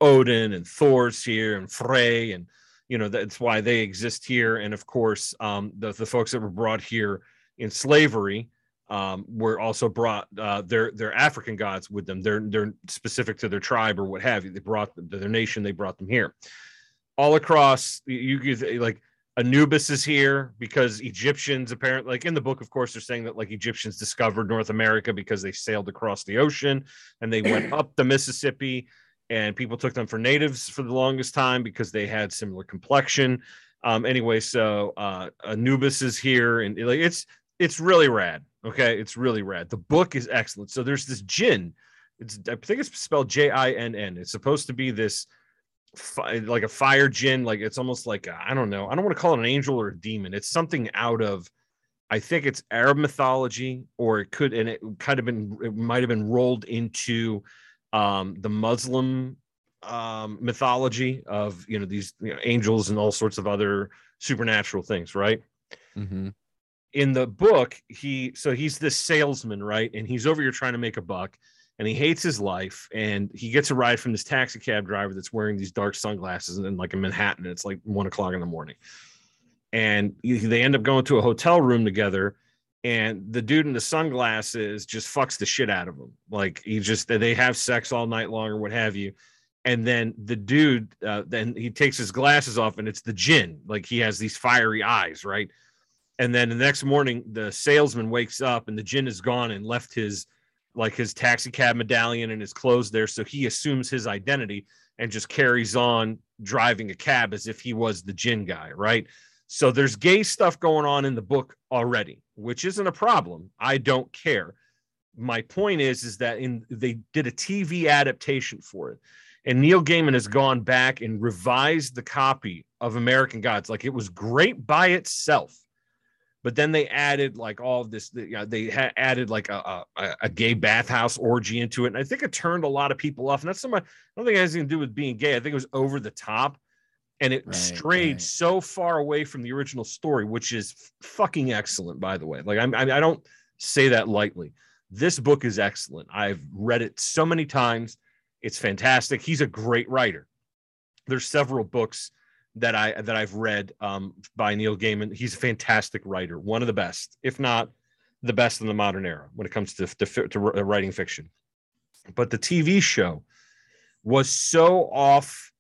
Odin and Thor's here and Frey and you know that's why they exist here and of course um, the, the folks that were brought here in slavery um, were also brought uh, their their African gods with them. They're they're specific to their tribe or what have you. They brought them to their nation. They brought them here. All across, you could like Anubis is here because Egyptians apparently, like in the book, of course, they're saying that like Egyptians discovered North America because they sailed across the ocean and they went up the Mississippi, and people took them for natives for the longest time because they had similar complexion. Um, anyway, so uh, Anubis is here, and like it's it's really rad. Okay, it's really rad. The book is excellent. So there's this jinn. It's I think it's spelled J I N N. It's supposed to be this like a fire jinn like it's almost like I don't know i don't want to call it an angel or a demon it's something out of i think it's arab mythology or it could and it kind of been it might have been rolled into um the muslim um mythology of you know these you know, angels and all sorts of other supernatural things right Mm-hmm. In the book he so he's this salesman right? And he's over here trying to make a buck and he hates his life and he gets a ride from this taxi cab driver that's wearing these dark sunglasses and like in manhattan it's like one o'clock in the morning. And they end up going to a hotel room together and the dude in the sunglasses just fucks the shit out of him. Like he just they have sex all night long or what have you. And then the dude uh, then he takes his glasses off and it's the jinn. Like he has these fiery eyes right and then the next morning the salesman wakes up and the jinn is gone and left his like his taxi cab medallion and his clothes there. So he assumes his identity and just carries on driving a cab as if he was the jinn guy right? So there's gay stuff going on in the book already which isn't a problem. I don't care. My point is is that in they did a tv adaptation for it and neil gaiman has gone back and revised the copy of american gods. Like it was great by itself but then they added like all of this you know, they ha- added like a, a, a gay bathhouse orgy into it and i think it turned a lot of people off and that's something i don't think it has anything to do with being gay i think it was over the top and it Right, strayed right. so far away from the original story which is fucking excellent by the way like I'm, I, I don't say that lightly. This book is excellent. I've read it so many times. It's fantastic. He's a great writer. There's several books that I that I've read um, by Neil Gaiman. He's a fantastic writer, one of the best, if not the best in the modern era when it comes to to, to writing fiction. But the TV show was so off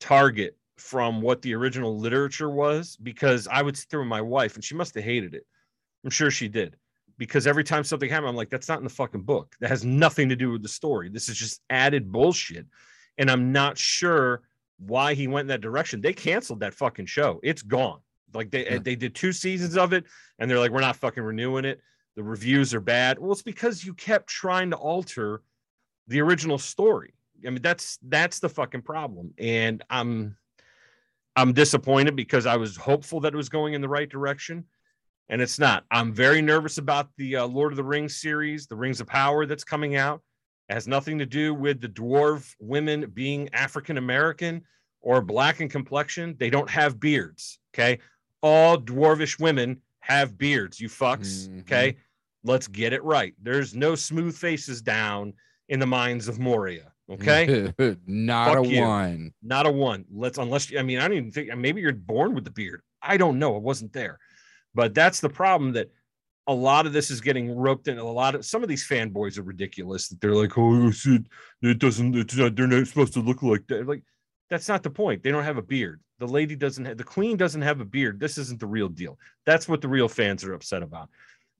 target from what the original literature was because I would with my wife and she must have hated it. I'm sure she did because every time something happened, I'm like, that's not in the fucking book. That has nothing to do with the story. This is just added bullshit. And I'm not sure why he went in that direction. They canceled that fucking show. It's gone. Like they Yeah. they did two seasons of it, and they're like, we're not fucking renewing it. The reviews are bad. Well, it's because you kept trying to alter the original story. I mean, that's that's the fucking problem. And I'm I'm disappointed because I was hopeful that it was going in the right direction, and it's not. I'm very nervous about the uh, Lord of the Rings series, the Rings of Power that's coming out. It has nothing to do with the dwarf women being African American or black in complexion. They don't have beards. Okay. All dwarvish women have beards, you fucks. Mhm. Okay. Let's get it right. There's no smooth faces down in the mines of Moria. Okay. not Fuck a you. one. Not a one. Let's, unless, I mean, I don't even think, maybe you're born with the beard. I don't know. It wasn't there. But that's the problem that a lot of this is getting roped in. A lot of some of these fanboys are ridiculous. That they're like, oh, it doesn't, it's not, they're not supposed to look like that. Like, that's not the point. They don't have a beard. The lady doesn't have, the queen doesn't have a beard. This isn't the real deal. That's what the real fans are upset about.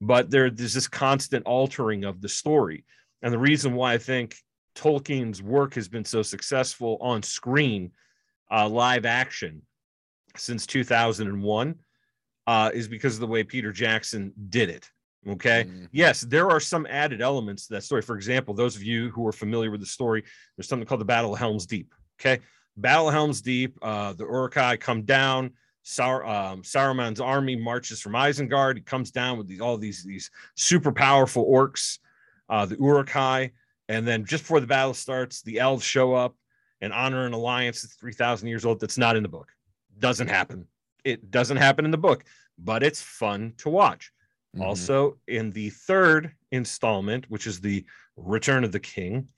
But there, there's this constant altering of the story. And the reason why I think Tolkien's work has been so successful on screen, uh, live action, since 2001, uh, is because of the way Peter Jackson did it. Okay. Mhm. Yes, there are some added elements to that story. For example, those of you who are familiar with the story, there's something called the Battle of Helm's Deep. Okay. Battle of Helm's Deep, uh, the Uruk-hai come down. Sar- um, Saruman's army marches from Isengard. He comes down with these, all these, these super powerful orcs, uh, the Uruk-hai. And then just before the battle starts, the elves show up and honor an alliance that's 3,000 years old that's not in the book. Doesn't happen. It doesn't happen in the book, but it's fun to watch. Mhm. Also, in the third installment, which is the Return of the King,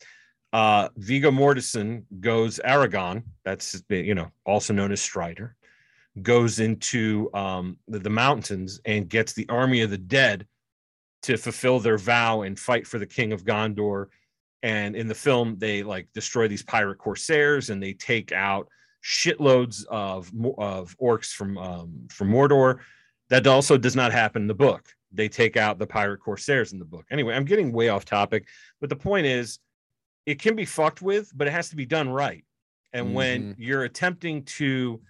uh, Viggo Mortensen goes Aragorn. That's you know also known as Strider. goes into um, the, the mountains and gets the army of the dead to fulfill their vow and fight for the king of Gondor. And in the film, they like destroy these pirate corsairs and they take out shitloads of of orcs from um, from Mordor. That also does not happen in the book. They take out the pirate corsairs in the book. Anyway, I'm getting way off topic, but the point is, it can be fucked with, but it has to be done right. And mm-hmm. when you're attempting to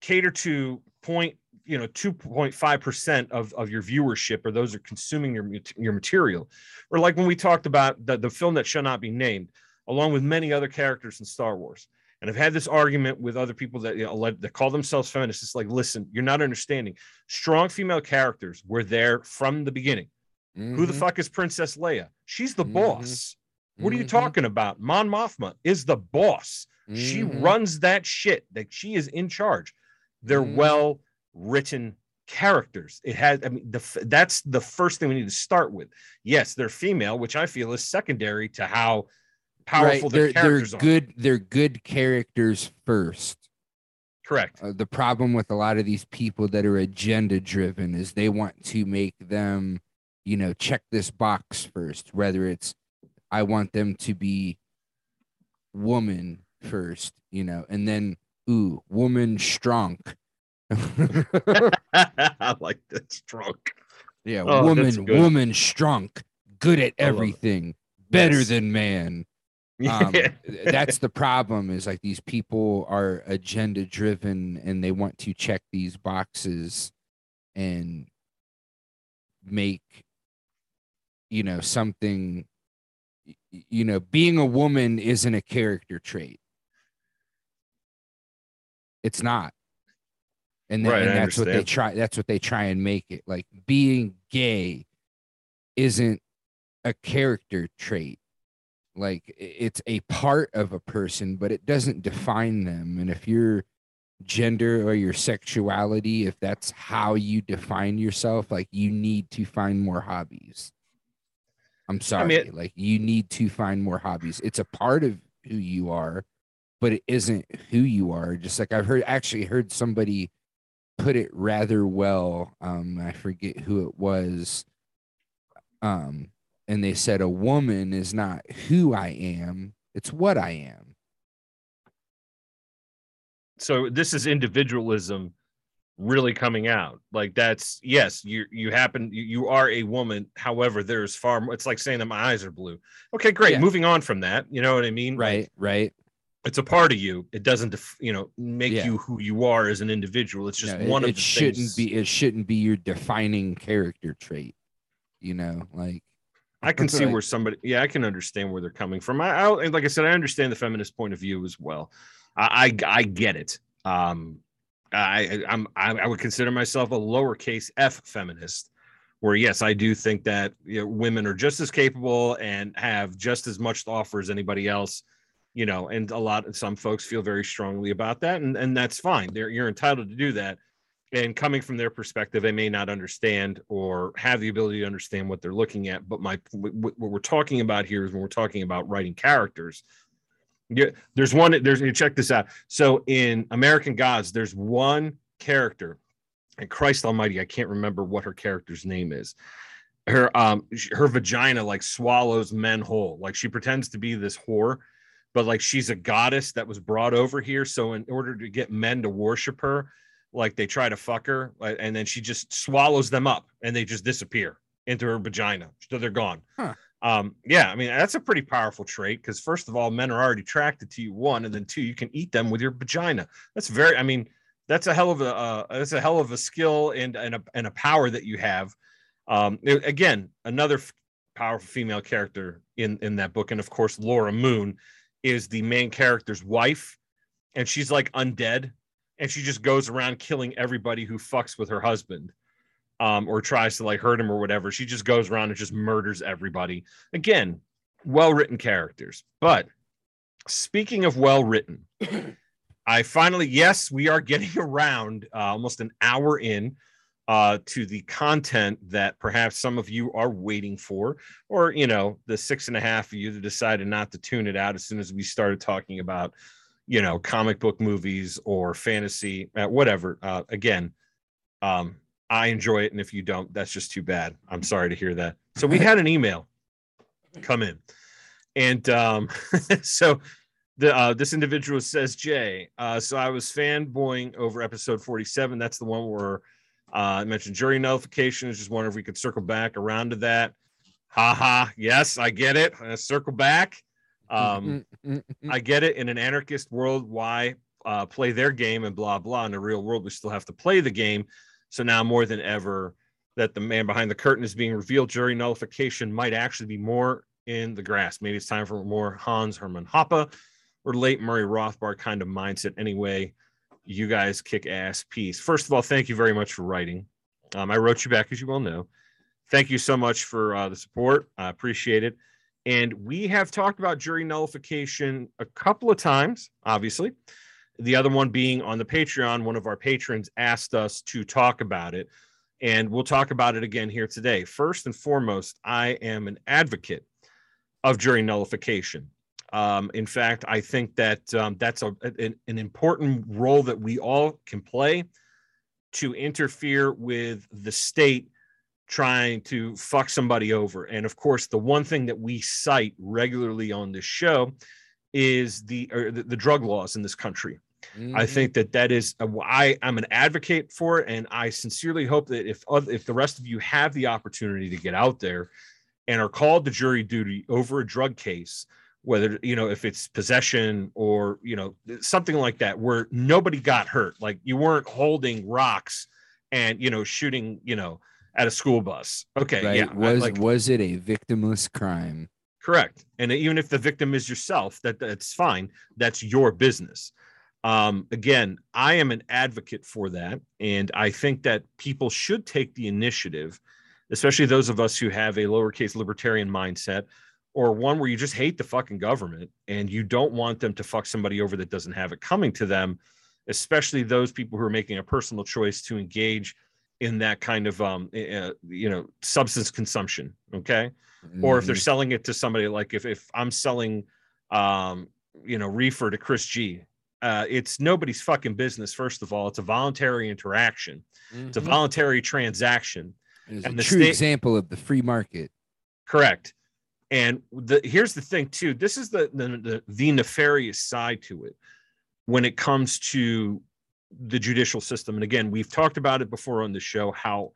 cater to point you know 2.5 percent of, of your viewership or those are consuming your your material or like when we talked about the, the film that shall not be named along with many other characters in star wars and i've had this argument with other people that you know that call themselves feminists it's like listen you're not understanding strong female characters were there from the beginning mm-hmm. who the mm-hmm. fuck is princess leia she's the mm-hmm. boss what are you mm-hmm. talking about mon mothma is the boss she mm-hmm. runs that shit that she is in charge they're well written characters. It has, I mean, the that's the first thing we need to start with. Yes, they're female, which I feel is secondary to how powerful right. they're, characters they're good. Are. They're good characters first. Correct. Uh, the problem with a lot of these people that are agenda driven is they want to make them, you know, check this box first. Whether it's, I want them to be woman first, you know, and then ooh, woman strong. I like that strong. Yeah, oh, woman, woman strong, good at everything, better yes. than man. Um, that's the problem is like these people are agenda driven and they want to check these boxes and make you know something you know being a woman isn't a character trait it's not. And, right, and that's what they try that's what they try and make it. Like being gay isn't a character trait. Like it's a part of a person, but it doesn't define them. And if your gender or your sexuality, if that's how you define yourself, like you need to find more hobbies. I'm sorry. I mean, like you need to find more hobbies. It's a part of who you are, but it isn't who you are. Just like I've heard, actually heard somebody put it rather well. Um, I forget who it was. Um, and they said a woman is not who I am; it's what I am. So this is individualism really coming out like that's yes you you happen you, you are a woman however there's far more it's like saying that my eyes are blue okay great yeah. moving on from that you know what i mean right like, right it's a part of you. It doesn't, def- you know, make yeah. you who you are as an individual. It's just no, one it, of it the shouldn't things. be. It shouldn't be your defining character trait. You know, like I can see like, where somebody. Yeah, I can understand where they're coming from. I, I, like I said, I understand the feminist point of view as well. I I, I get it. Um, I I'm I, I would consider myself a lowercase f feminist where yes, I do think that you know, women are just as capable and have just as much to offer as anybody else you know and a lot of some folks feel very strongly about that and and that's fine they're you're entitled to do that and coming from their perspective they may not understand or have the ability to understand what they're looking at but my what we're talking about here is when we're talking about writing characters there's one there's you check this out. So in american gods there's one character and christ almighty i can't remember what her character's name is. Her um her vagina like swallows men whole. Like she pretends to be this whore but like she's a goddess that was brought over here. So in order to get men to worship her, like they try to fuck her, and then she just swallows them up, and they just disappear into her vagina. So they're gone. Huh. Um, yeah, I mean that's a pretty powerful trait because first of all, men are already attracted to you. One, and then two, you can eat them with your vagina. That's very. I mean, that's a hell of a uh, that's a hell of a skill and and a and a power that you have. Um, again, another f- powerful female character in in that book, and of course Laura Moon is the main character's wife, and she's like undead, and she just goes around killing everybody who fucks with her husband, um, or tries to like hurt him or whatever. She just goes around and just murders everybody. Again, well written characters. But speaking of well written, I finally, yes, we are getting around uh, almost an hour in uh, to the content that perhaps some of you are waiting for, or you know, the six and a half of you that decided not to tune it out as soon as we started talking about, you know, comic book movies or fantasy, uh, whatever. Uh, again, um, I enjoy it, and if you don't, that's just too bad. I'm sorry to hear that. So we had an email come in, and um, so the uh, this individual says, Jay, uh, so I was fanboying over episode 47. That's the one where uh, I mentioned jury nullification. Just wondering if we could circle back around to that. Ha ha. Yes, I get it. Circle back. Um, I get it. In an anarchist world, why uh, play their game and blah blah? In the real world, we still have to play the game. So now more than ever, that the man behind the curtain is being revealed. Jury nullification might actually be more in the grass. Maybe it's time for more Hans Hermann Hoppe or late Murray Rothbard kind of mindset. Anyway, you guys kick ass piece. First of all, thank you very much for writing. Um, I wrote you back, as you well know. Thank you so much for uh, the support. I appreciate it. And we have talked about jury nullification a couple of times, obviously. The other one being on the Patreon, one of our patrons asked us to talk about it. And we'll talk about it again here today. First and foremost, I am an advocate of jury nullification. Um, in fact, I think that um, that's a, an, an important role that we all can play to interfere with the state trying to fuck somebody over. And of course, the one thing that we cite regularly on this show is the the, the, drug laws in this country. Mm-hmm. I think that that is a, I I'm an advocate for it, and I sincerely hope that if if the rest of you have the opportunity to get out there and are called to jury duty over a drug case, whether you know if it's possession or you know something like that, where nobody got hurt, like you weren't holding rocks and you know shooting you know at a school bus. Okay, right. yeah. Was like, was it a victimless crime? Correct. And even if the victim is yourself, that that's fine. That's your business. Um, again, I am an advocate for that, and I think that people should take the initiative, especially those of us who have a lowercase libertarian mindset, or one where you just hate the fucking government and you don't want them to fuck somebody over that doesn't have it coming to them, especially those people who are making a personal choice to engage in that kind of um uh, you know substance consumption okay mm-hmm. or if they're mm-hmm. selling it to somebody like if if i'm selling um you know reefer to chris g uh it's nobody's fucking business first of all it's a voluntary interaction mm-hmm. it's a mm-hmm. voluntary transaction it's and a true example of the free market correct and the here's the thing too this is the, the the the nefarious side to it when it comes to the judicial system. And again, we've talked about it before on the show how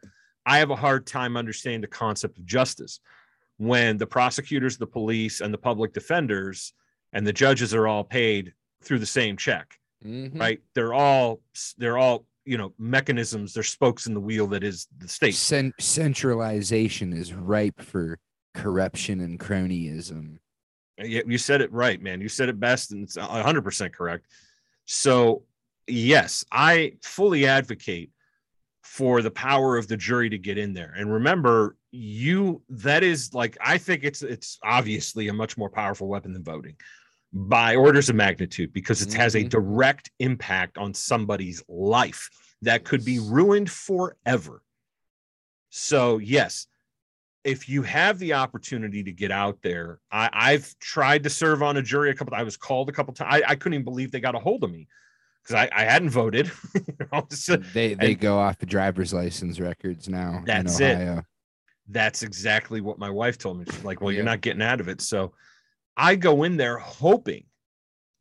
I have a hard time understanding the concept of justice when the prosecutors, the police, and the public defenders and the judges are all paid through the same check. Mm-hmm. Right? They're all they're all you know mechanisms. They're spokes in the wheel that is the state. Cent- centralization is ripe for corruption and cronyism. Yeah, you said it right, man. You said it best, and it's 100 percent correct. So yes, I fully advocate for the power of the jury to get in there. And remember, you that is like I think it's it's obviously a much more powerful weapon than voting by orders of magnitude because it mm-hmm. has a mm-hmm. direct impact on somebody's life that could be ruined forever. So, yes, if you have the opportunity to get out there, I, have tried to serve on a jury a couple. I was called a couple times. I, I couldn't even believe they got a hold of me because I, I hadn't voted. so, they they and, go off the driver's license records now. That's it. That's exactly what my wife told me. She's like, "Well, you're not getting out of it." So I go in there hoping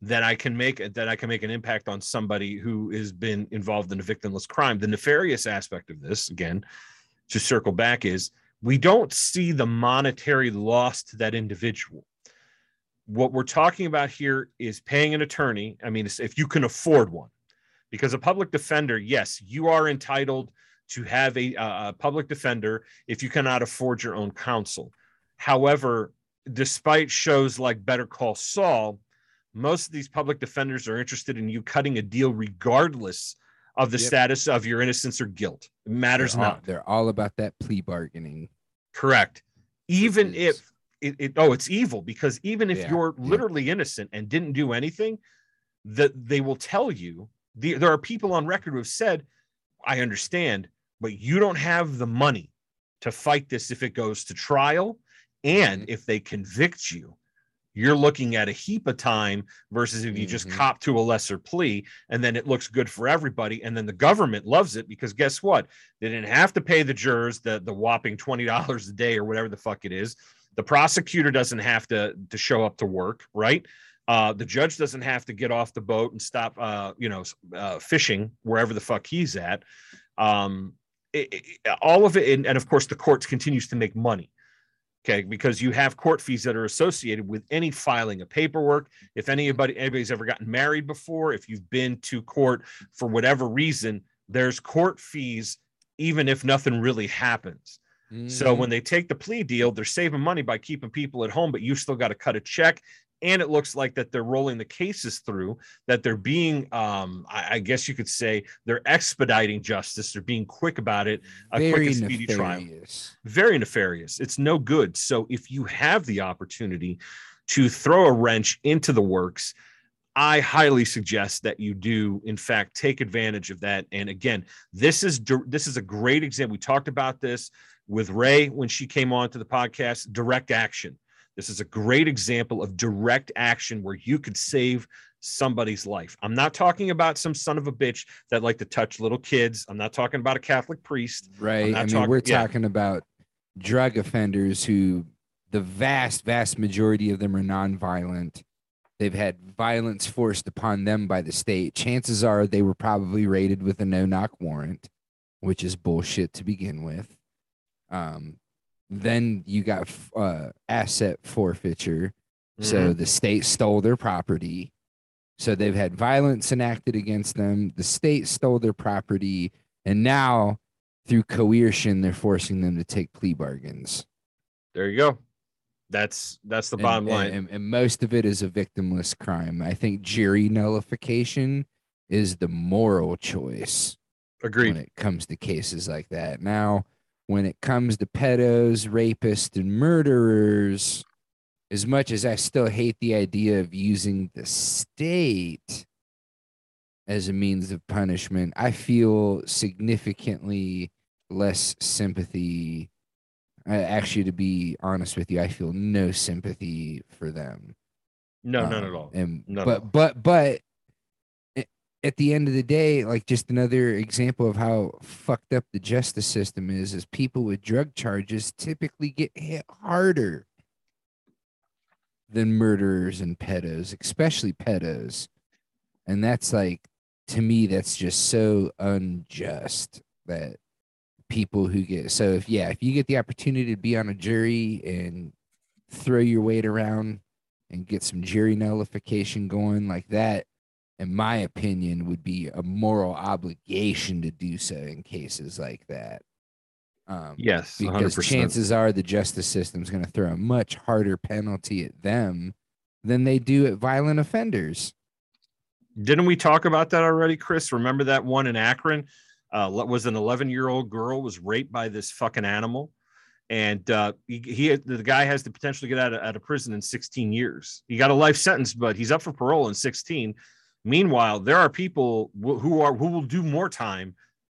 that I can make that I can make an impact on somebody who has been involved in a victimless crime. The nefarious aspect of this, again, to circle back, is we don't see the monetary loss to that individual what we're talking about here is paying an attorney. I mean, if you can afford one, because a public defender, yes, you are entitled to have a, a public defender if you cannot afford your own counsel. However, despite shows like Better Call Saul, most of these public defenders are interested in you cutting a deal regardless of the yep. status of your innocence or guilt. It matters they're not. All, they're all about that plea bargaining. Correct. Even if it, it, oh it's evil because even if yeah, you're literally yeah. innocent and didn't do anything that they will tell you the, there are people on record who have said i understand but you don't have the money to fight this if it goes to trial and mm-hmm. if they convict you you're looking at a heap of time versus if you just Mhm. cop to a lesser plea and then it looks good for everybody. And then the government loves it because guess what? They didn't have to pay the jurors the, the whopping $20 a day or whatever the fuck it is. The prosecutor doesn't have to, to show up to work, right? Uh, the judge doesn't have to get off the boat and stop, uh, you know, uh, fishing wherever the fuck he's at. Um, it, it- all of it, and, and of course, the courts continues to make money. Okay, because you have court fees that are associated with any filing of paperwork. If anybody anybody's ever gotten married before, if you've been to court for whatever reason, there's court fees, even if nothing really happens. So Mhm. when they take the plea deal, they're saving money by keeping people at home, but you still got to cut a check. And it looks like that they're rolling the cases through, that they're being, um, I, I guess you could say, they're expediting justice. They're being quick about it. A quick very and speedy trial nefarious. very nefarious. It's no good. So if you have the opportunity to throw a wrench into the works, I highly suggest that you do, in fact, take advantage of that. And again, this is this is a great example. We talked about this with Ray when she came on to the podcast. Direct action. This is a great example of direct action where you could save somebody's life. I'm not talking about some son of a bitch that like to touch little kids. I'm not talking about a Catholic priest. Right. I mean, we're yeah. talking about drug offenders who the vast, vast majority of them are nonviolent. They've had violence forced upon them by the state. Chances are they were probably raided with a no knock warrant, which is bullshit to begin with. Um, then you got uh, asset forfeiture. So the state stole their property. So they've had violence enacted against them. The state stole their property. And now, through coercion, they're forcing them to take plea bargains. There you go. That's that's the And- bottom line. And, and most of it is a victimless crime. I think jury nullification is the moral choice Agreed. when it comes to cases like that. Now, when it comes to pedos, rapists, and murderers, as much as I still hate the idea of using the state as a means of punishment, I feel significantly less sympathy. Uh, actually, to be honest with you, I feel no sympathy for them. No, none Um, at all. And None but but but at the end of the day, like just another example of how fucked up the justice system is, is people with drug charges typically get hit harder than murderers and pedos, especially pedos. And that's like to me, that's just so unjust that people who get so if yeah, if you get the opportunity to be on a jury and throw your weight around and get some jury nullification going like that in my opinion would be a moral obligation to do so in cases like that um, Yes, because 100%. chances are the justice system's going to throw a much harder penalty at them than they do at violent offenders Didn't we talk about that already, Chris? Remember that one in Akron? Uh, was an 11 year old girl was raped by this fucking animal, and uh, he, he the guy has the potential to get out of, out of prison in 16 years. He got a life sentence, but he's up for parole in 16. Meanwhile, there are people wh- who are who will do more time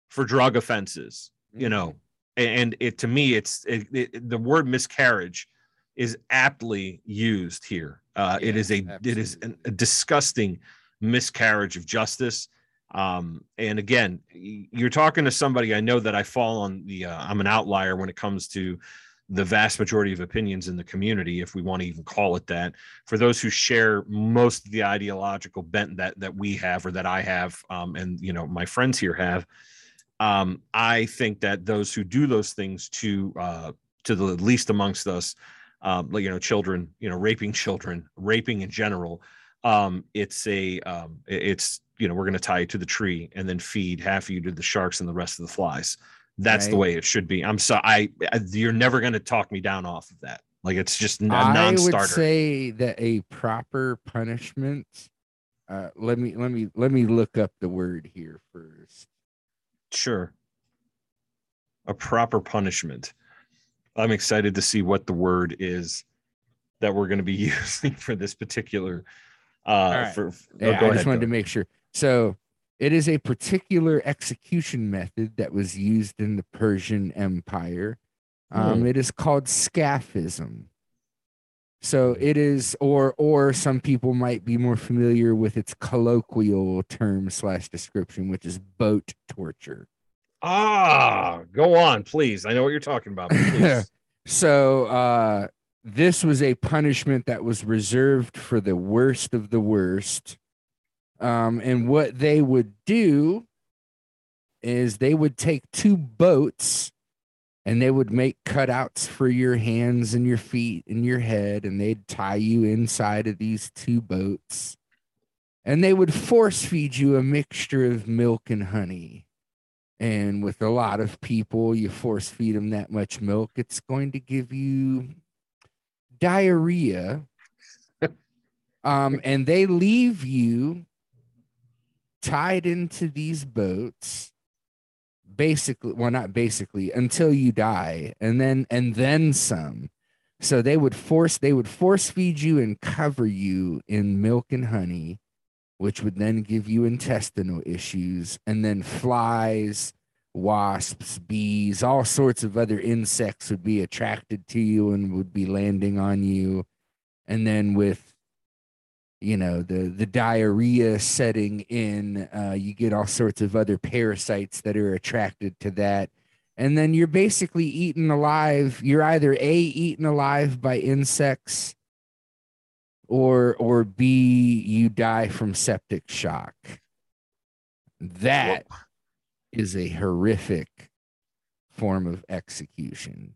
for drug offenses. You know, and it to me, it's it, it, the word miscarriage is aptly used here. Uh, Yeah, is a it is an, a disgusting miscarriage of justice. Um, and again, you're talking to somebody I know that I fall on the uh, I'm an outlier when it comes to the vast majority of opinions in the community, if we want to even call it that. For those who share most of the ideological bent that that we have or that I have, um, and you know my friends here have, um, I think that those who do those things to uh, to the least amongst us, um, like you know, children, you know, raping children, raping in general, um, it's a um, it's you know we're going to tie you to the tree and then feed half of you to the sharks and the rest of the flies. That's the way it should be. I'm sorry, I, I you're never going to talk me down off of that. Like it's just a I would non-starter. say that a proper punishment. Uh, let me let me let me look up the word here first. Sure. A proper punishment. I'm excited to see what the word is that we're going to be using for this particular. Uh, right. for, oh, Yeah, go I just wanted go. to make sure. So it is a particular execution method that was used in the Persian Empire. Um, Hmm. It is called scaphism. So it is, or or some people might be more familiar with its colloquial term slash description, which is boat torture. Ah, go on, please. I know what you're talking about. So uh, this was a punishment that was reserved for the worst of the worst. Um, and what they would do is they would take two boats and they would make cutouts for your hands and your feet and your head and they'd tie you inside of these two boats. And they would force feed you a mixture of milk and honey. And with a lot of people you force feed them that much milk it's going to give you diarrhea. Um, and they leave you tied into these boats basically well not basically until you die and then and then some. So they would force they would force feed you and cover you in milk and honey which would then give you intestinal issues and then flies wasps bees all sorts of other insects would be attracted to you and would be landing on you. And then with you know the the diarrhea setting in uh, you get all sorts of other parasites that are attracted to that. And then you're basically eaten alive you're either a eaten alive by insects or or b you die from septic shock. That is a horrific form of execution.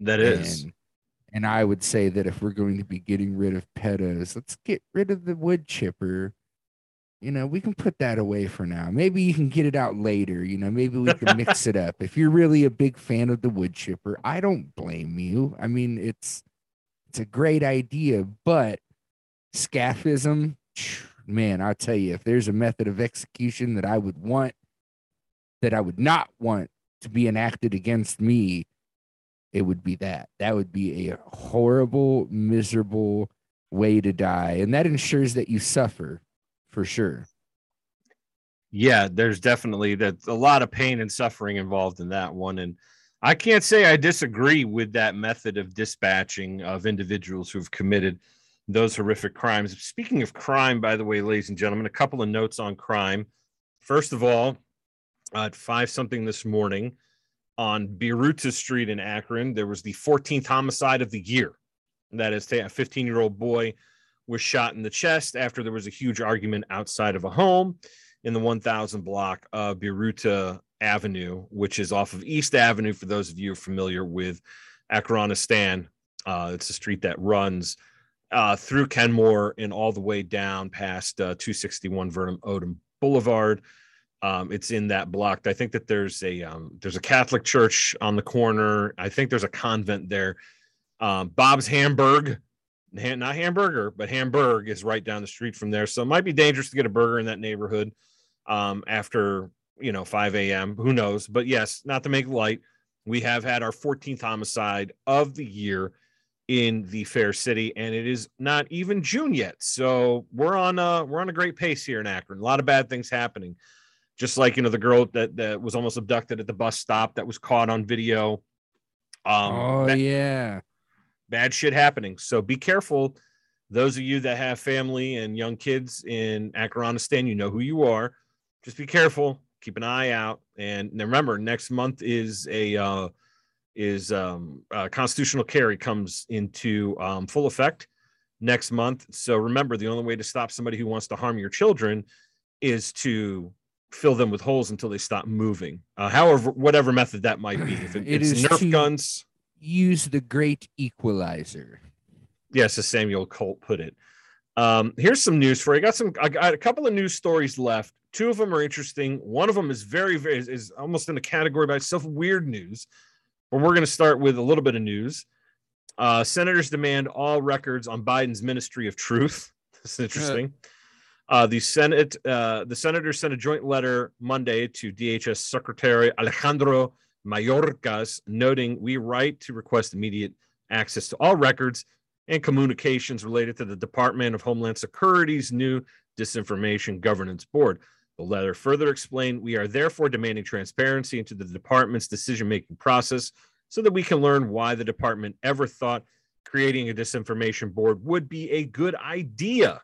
That is. And and I would say that if we're going to be getting rid of pedos, let's get rid of the wood chipper. You know, we can put that away for now. Maybe you can get it out later. You know, maybe we can mix it up. If you're really a big fan of the wood chipper, I don't blame you. I mean, it's it's a great idea, but scaphism, man, I'll tell you, if there's a method of execution that I would want, that I would not want to be enacted against me, it would be that. That would be a horrible, miserable way to die. And that ensures that you suffer for sure. Yeah, there's definitely that a lot of pain and suffering involved in that one. And I can't say I disagree with that method of dispatching of individuals who've committed those horrific crimes. Speaking of crime, by the way, ladies and gentlemen, a couple of notes on crime. First of all, at five something this morning, on Biruta Street in Akron. There was the 14th homicide of the year. That is, a 15 year old boy was shot in the chest after there was a huge argument outside of a home in the 1000 block of Biruta Avenue, which is off of East Avenue. For those of you familiar with Akronistan, uh, it's a street that runs uh, through Kenmore and all the way down past uh, 261 Vernon Odom Boulevard. Um, it's in that block. I think that there's a um, there's a Catholic church on the corner. I think there's a convent there. Um, Bob's Hamburg, not hamburger, but Hamburg is right down the street from there. So it might be dangerous to get a burger in that neighborhood um, after you know 5 a.m. Who knows? But yes, not to make light, we have had our 14th homicide of the year in the fair city, and it is not even June yet. So we're on a we're on a great pace here in Akron. A lot of bad things happening just like you know the girl that that was almost abducted at the bus stop that was caught on video. Um, oh bad, yeah, bad shit happening. So be careful. Those of you that have family and young kids in Akronistan, you know who you are. Just be careful. Keep an eye out. And remember, next month is a uh, is um, uh, constitutional carry comes into um, full effect next month. So remember, the only way to stop somebody who wants to harm your children is to fill them with holes until they stop moving. Uh, however, whatever method that might be. If it, it it's Nerf guns, use the great equalizer. Yes, as Samuel Colt put it. Um, here's some news for you. I got some. I got a couple of news stories left. Two of them are interesting. One of them is very, very is, is almost in a category by itself, weird news. But we're going to start with a little bit of news. Uh, senators demand all records on Biden's Ministry of Truth. That's interesting. Uh, uh, the Senate, uh, the senators sent a joint letter Monday to DHS Secretary Alejandro Mayorkas, noting we write to request immediate access to all records and communications related to the Department of Homeland Security's new Disinformation Governance Board. The letter further explained we are therefore demanding transparency into the department's decision making process so that we can learn why the department ever thought creating a disinformation board would be a good idea.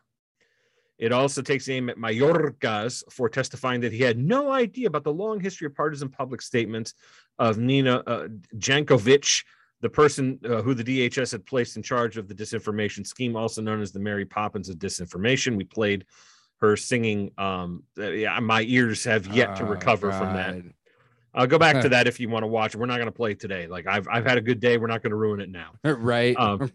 It also takes aim at Mayorkas for testifying that he had no idea about the long history of partisan public statements of Nina uh, Jankowicz, the person uh, who the DHS had placed in charge of the disinformation scheme, also known as the Mary Poppins of disinformation. We played her singing. Um, uh, yeah, my ears have yet to Oh, recover from that. I'll go back to that if you want to watch. We're not going to play today. Like I've I've had a good day. We're not going to ruin it now. Right. Um,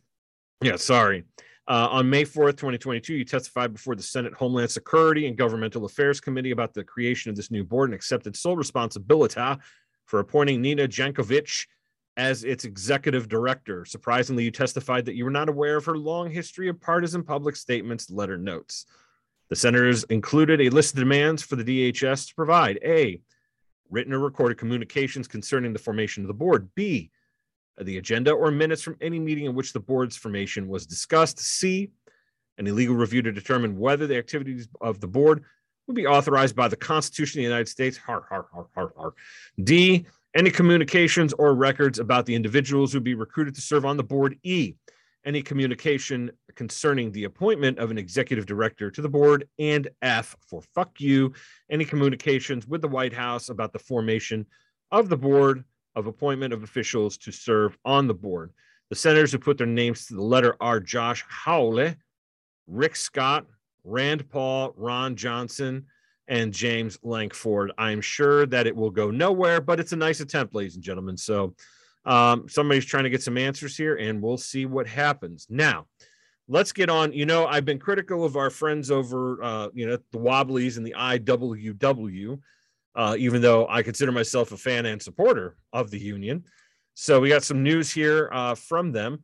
yeah, sorry. Uh, on May 4th, 2022, you testified before the Senate Homeland Security and Governmental Affairs Committee about the creation of this new board and accepted sole responsibility for appointing Nina Jankowicz as its executive director. Surprisingly, you testified that you were not aware of her long history of partisan public statements, letter notes. The senators included a list of demands for the DHS to provide A, written or recorded communications concerning the formation of the board, B, Uh, the agenda or minutes from any meeting in which the board's formation was discussed. C, an illegal review to determine whether the activities of the board would be authorized by the Constitution of the United States. Har, har, har, har, har. D, any communications or records about the individuals who would be recruited to serve on the board. E, any communication concerning the appointment of an executive director to the board. And F, for fuck you, any communications with the White House about the formation of the board of appointment of officials to serve on the board. The senators who put their names to the letter are Josh Hawley, Rick Scott, Rand Paul, Ron Johnson, and James Lankford. I'm sure that it will go nowhere, but it's a nice attempt, ladies and gentlemen. So um, somebody's trying to get some answers here, and we'll see what happens. Now, let's get on. You know, I've been critical of our friends over, uh, you know, the Wobblies and the IWW uh, even though I consider myself a fan and supporter of the union. So we got some news here uh, from them.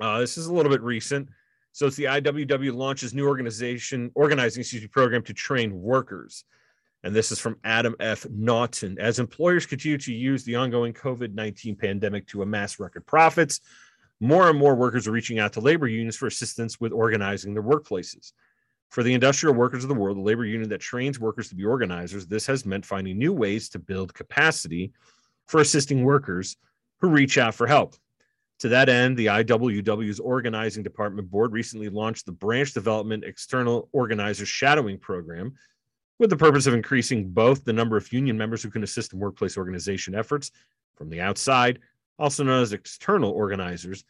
Uh, this is a little bit recent. So it's the IWW launches new organization organizing excuse me, program to train workers. And this is from Adam F. Naughton. As employers continue to use the ongoing COVID 19 pandemic to amass record profits, more and more workers are reaching out to labor unions for assistance with organizing their workplaces. For the industrial workers of the world, the labor union that trains workers to be organizers, this has meant finding new ways to build capacity for assisting workers who reach out for help. To that end, the IWW's organizing department board recently launched the Branch Development External Organizer Shadowing Program with the purpose of increasing both the number of union members who can assist in workplace organization efforts from the outside, also known as external organizers,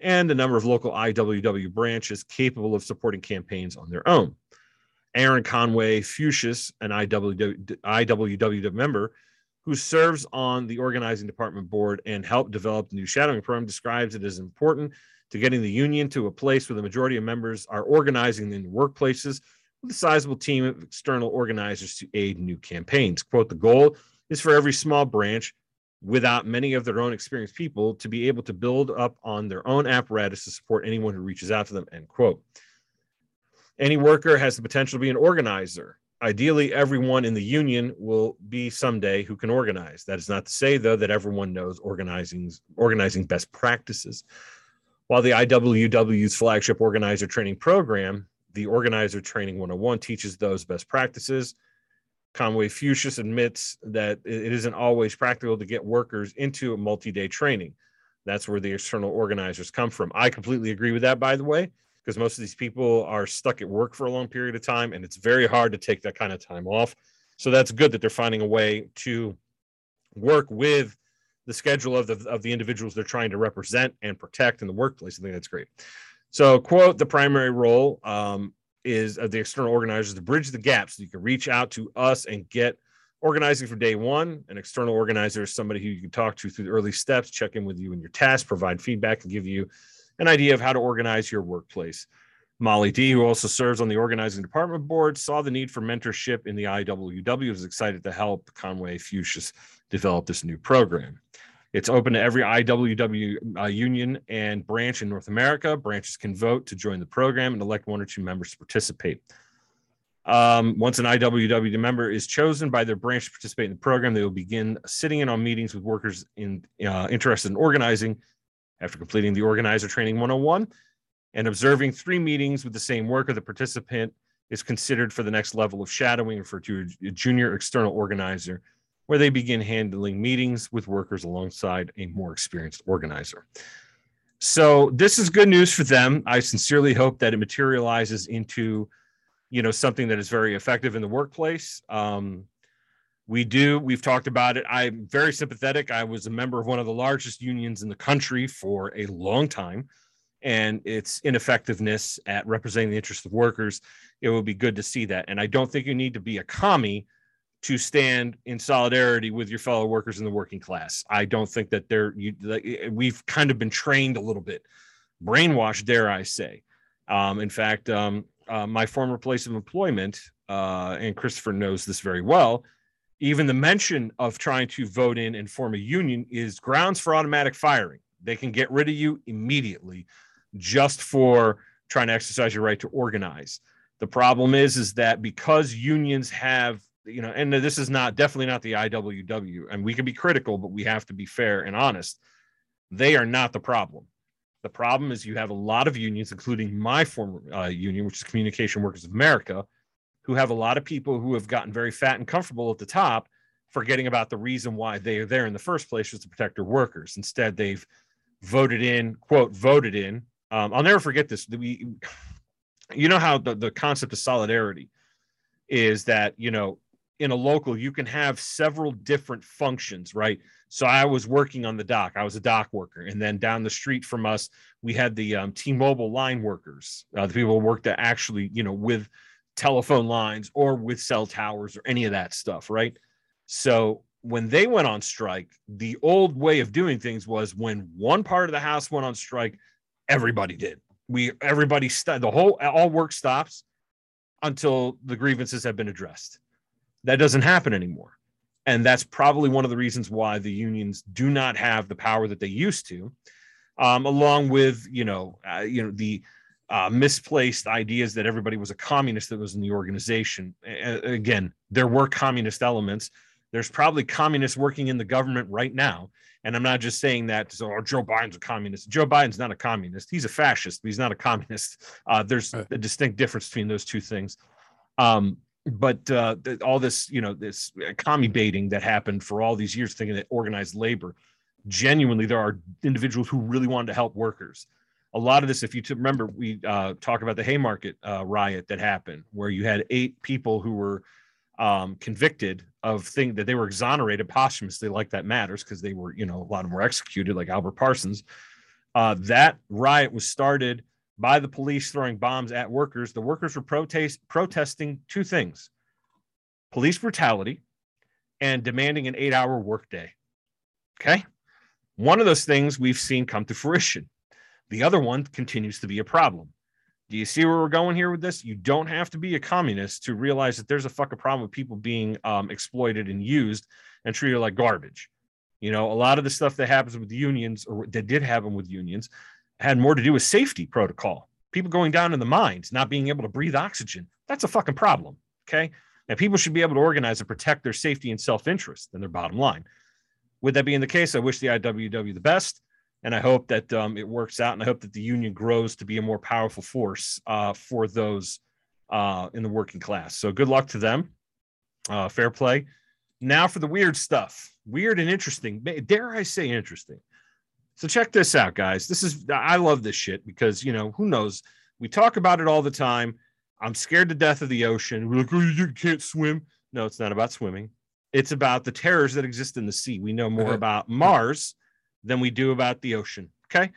and the number of local IWW branches capable of supporting campaigns on their own. Aaron Conway Fuchsius, an IWW, IWW member who serves on the organizing department board and helped develop the new shadowing program, describes it as important to getting the union to a place where the majority of members are organizing in workplaces with a sizable team of external organizers to aid new campaigns. Quote, the goal is for every small branch without many of their own experienced people to be able to build up on their own apparatus to support anyone who reaches out to them end quote. Any worker has the potential to be an organizer. Ideally everyone in the union will be someday who can organize. That is not to say though that everyone knows organizing organizing best practices. While the iww's flagship organizer training program the organizer training 101 teaches those best practices Conway Fuchsius admits that it isn't always practical to get workers into a multi day training. That's where the external organizers come from. I completely agree with that, by the way, because most of these people are stuck at work for a long period of time and it's very hard to take that kind of time off. So that's good that they're finding a way to work with the schedule of the, of the individuals they're trying to represent and protect in the workplace. I think that's great. So, quote, the primary role um, is of the external organizers to bridge the gap so you can reach out to us and get organizing from day one. An external organizer is somebody who you can talk to through the early steps, check in with you in your tasks, provide feedback, and give you an idea of how to organize your workplace. Molly D, who also serves on the organizing department board, saw the need for mentorship in the IWW, was excited to help Conway Fuchsius develop this new program. It's open to every IWW uh, union and branch in North America. Branches can vote to join the program and elect one or two members to participate. Um, once an IWW member is chosen by their branch to participate in the program, they will begin sitting in on meetings with workers in, uh, interested in organizing after completing the organizer training 101 and observing three meetings with the same worker. The participant is considered for the next level of shadowing, referred to a junior external organizer where they begin handling meetings with workers alongside a more experienced organizer. So this is good news for them. I sincerely hope that it materializes into, you know, something that is very effective in the workplace. Um, we do. We've talked about it. I'm very sympathetic. I was a member of one of the largest unions in the country for a long time, and its ineffectiveness at representing the interests of workers. It would be good to see that. And I don't think you need to be a commie to stand in solidarity with your fellow workers in the working class. I don't think that they're you. We've kind of been trained a little bit, brainwashed, dare I say. Um, in fact, um, uh, my former place of employment, uh, and Christopher knows this very well even the mention of trying to vote in and form a union is grounds for automatic firing. They can get rid of you immediately just for trying to exercise your right to organize. The problem is, is that because unions have, you know, and this is not definitely not the IWW, and we can be critical, but we have to be fair and honest. They are not the problem. The problem is you have a lot of unions, including my former uh, union, which is Communication Workers of America, who have a lot of people who have gotten very fat and comfortable at the top, forgetting about the reason why they are there in the first place was to protect their workers. Instead, they've voted in, quote, voted in. Um, I'll never forget this. We, you know how the, the concept of solidarity is that, you know, in a local, you can have several different functions, right? So I was working on the dock. I was a dock worker, and then down the street from us, we had the um, T-Mobile line workers, uh, the people who worked actually, you know, with telephone lines or with cell towers or any of that stuff, right? So when they went on strike, the old way of doing things was when one part of the house went on strike, everybody did. We everybody st- the whole all work stops until the grievances have been addressed. That doesn't happen anymore. And that's probably one of the reasons why the unions do not have the power that they used to. Um, along with you know uh, you know the uh, misplaced ideas that everybody was a communist that was in the organization. again, there were communist elements. There's probably communists working in the government right now. And I'm not just saying that so oh, Joe Biden's a communist. Joe Biden's not a communist. He's a fascist, but he's not a communist. Uh, there's a distinct difference between those two things. Um, but uh, all this, you know, this commie baiting that happened for all these years, thinking that organized labor, genuinely, there are individuals who really wanted to help workers a lot of this, if you remember, we uh, talk about the Haymarket uh, riot that happened, where you had eight people who were um, convicted of thing that they were exonerated posthumously, like that matters because they were, you know, a lot of them were executed, like Albert Parsons. Uh, that riot was started by the police throwing bombs at workers. The workers were protest protesting two things: police brutality and demanding an eight-hour workday. Okay, one of those things we've seen come to fruition the other one continues to be a problem. Do you see where we're going here with this? You don't have to be a communist to realize that there's a fucking problem with people being um, exploited and used and treated like garbage. You know, a lot of the stuff that happens with unions or that did happen with unions had more to do with safety protocol. People going down in the mines, not being able to breathe oxygen. That's a fucking problem. Okay. And people should be able to organize and protect their safety and self interest and their bottom line. With that being the case, I wish the IWW the best and I hope that um, it works out, and I hope that the union grows to be a more powerful force uh, for those uh, in the working class. So good luck to them. Uh, fair play. Now for the weird stuff, weird and interesting. Dare I say interesting? So check this out, guys. This is I love this shit because you know who knows. We talk about it all the time. I'm scared to death of the ocean. We're like, oh, you can't swim. No, it's not about swimming. It's about the terrors that exist in the sea. We know more about Mars than we do about the ocean. Okay,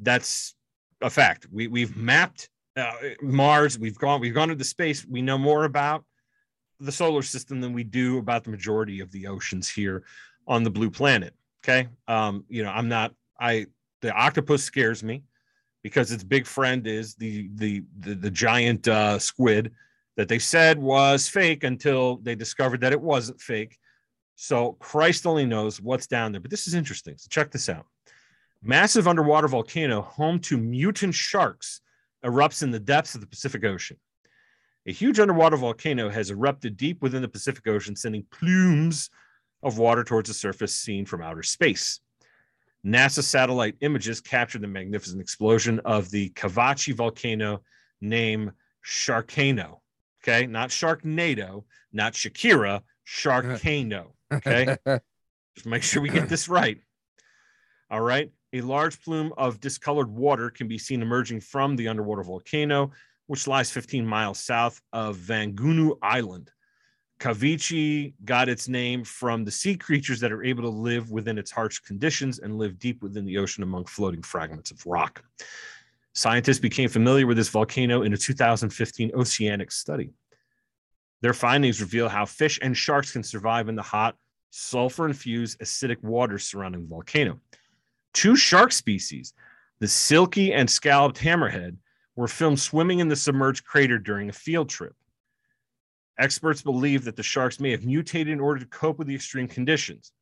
that's a fact. We we've mapped uh, Mars. We've gone we've gone into space. We know more about the solar system than we do about the majority of the oceans here on the blue planet. Okay, um, you know I'm not I the octopus scares me because its big friend is the the the, the giant uh, squid that they said was fake until they discovered that it wasn't fake so Christ only knows what's down there. But this is interesting. So check this out. Massive underwater volcano home to mutant sharks erupts in the depths of the Pacific Ocean. A huge underwater volcano has erupted deep within the Pacific Ocean, sending plumes of water towards the surface seen from outer space. NASA satellite images captured the magnificent explosion of the Kavachi volcano named Sharkano. Okay, not Sharknado, not Shakira, Sharkano. Okay. Just make sure we get this right. All right. A large plume of discolored water can be seen emerging from the underwater volcano, which lies 15 miles south of Vangunu Island. Kavachi got its name from the sea creatures that are able to live within its harsh conditions and live deep within the ocean among floating fragments of rock. Scientists became familiar with this volcano in a 2015 oceanic study. Their findings reveal how fish and sharks can survive in the hot, sulfur infused acidic waters surrounding the volcano. Two shark species, the silky and scalloped hammerhead, were filmed swimming in the submerged crater during a field trip. Experts believe that the sharks may have mutated in order to cope with the extreme conditions.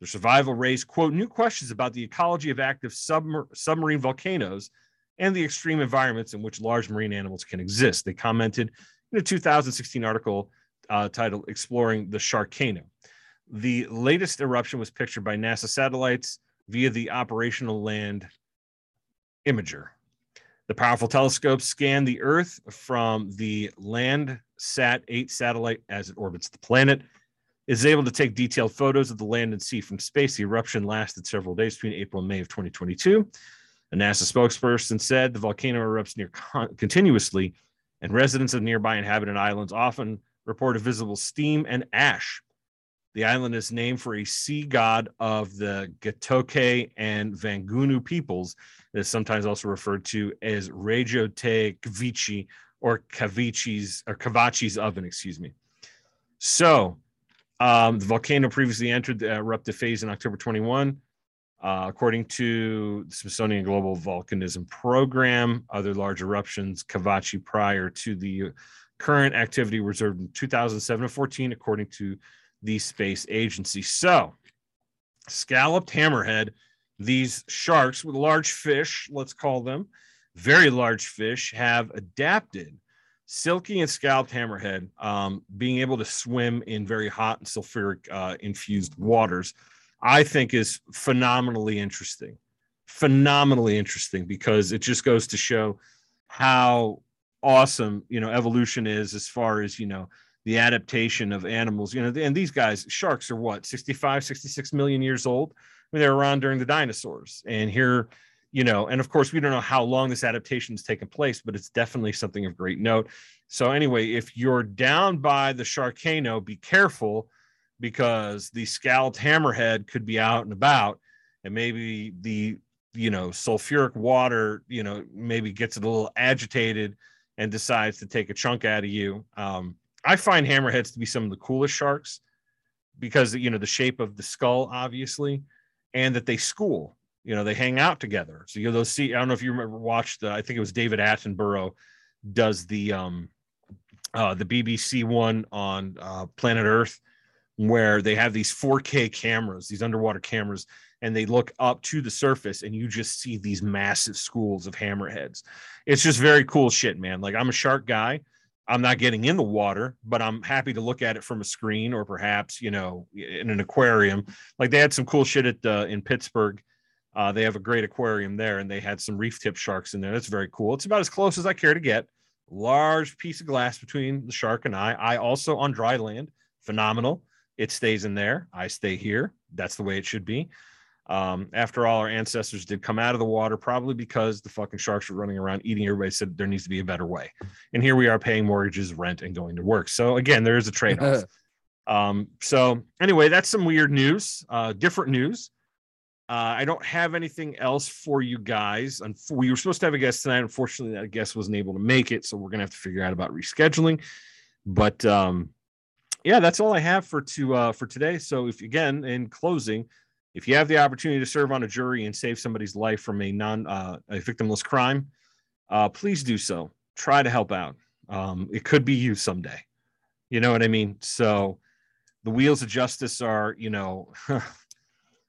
Their survival raised, quote, new questions about the ecology of active submer- submarine volcanoes and the extreme environments in which large marine animals can exist. They commented in a 2016 article uh, titled Exploring the Sharkano. The latest eruption was pictured by NASA satellites via the operational land imager. The powerful telescope scanned the Earth from the Landsat 8 satellite as it orbits the planet. Is able to take detailed photos of the land and sea from space. The eruption lasted several days between April and May of 2022. A NASA spokesperson said the volcano erupts near con- continuously, and residents of nearby inhabited islands often report a visible steam and ash. The island is named for a sea god of the Gatokae and Vangunu peoples is sometimes also referred to as Rejo te Kavachi or Kavachi's or Kavachi's oven, excuse me. So um, the volcano previously entered the eruptive phase in October 21. Uh, according to the Smithsonian Global Volcanism Program, other large eruptions, Cavachi prior to the current activity reserved in 2007 and 14, according to the space agency. So, scalloped hammerhead these sharks with large fish, let's call them, very large fish, have adapted silky and scalloped hammerhead, um, being able to swim in very hot and sulfuric uh, infused waters, I think is phenomenally interesting. Phenomenally interesting because it just goes to show how awesome you know evolution is as far as you know the adaptation of animals you know and these guys sharks are what 65 66 million years old I mean, they were around during the dinosaurs. And here, you know, and of course, we don't know how long this adaptation has taken place, but it's definitely something of great note. So, anyway, if you're down by the Sharkano, be careful because the scalloped hammerhead could be out and about, and maybe the you know sulfuric water, you know, maybe gets it a little agitated and decides to take a chunk out of you. Um, I find hammerheads to be some of the coolest sharks because you know the shape of the skull, obviously and that they school. You know, they hang out together. So you know, those see. I don't know if you remember watched. The, I think it was David Attenborough does the um uh the BBC one on uh, Planet Earth where they have these 4K cameras, these underwater cameras, and they look up to the surface and you just see these massive schools of hammerheads. It's just very cool shit, man. Like I'm a shark guy. I'm not getting in the water, but I'm happy to look at it from a screen or perhaps, you know, in an aquarium. Like they had some cool shit at uh, in Pittsburgh. Uh, they have a great aquarium there, and they had some reef tip sharks in there. That's very cool. It's about as close as I care to get. Large piece of glass between the shark and I. I also on dry land. Phenomenal. It stays in there. I stay here. That's the way it should be. Um, after all, our ancestors did come out of the water, probably because the fucking sharks were running around eating. Everybody said there needs to be a better way. And here we are paying mortgages, rent, and going to work. So again, there is a trade off. um, so anyway, that's some weird news, uh, different news. Uh, I don't have anything else for you guys. We were supposed to have a guest tonight. Unfortunately, that guest wasn't able to make it. So we're to have to figure out about rescheduling. But um, yeah, that's all I have for to uh, for today. So if again, in closing, if you have the opportunity to serve on a jury and save somebody's life from a non uh, a victimless crime, uh, please do so. Try to help out. Um, it could be you someday. You know what I mean? So the wheels of justice are, you know,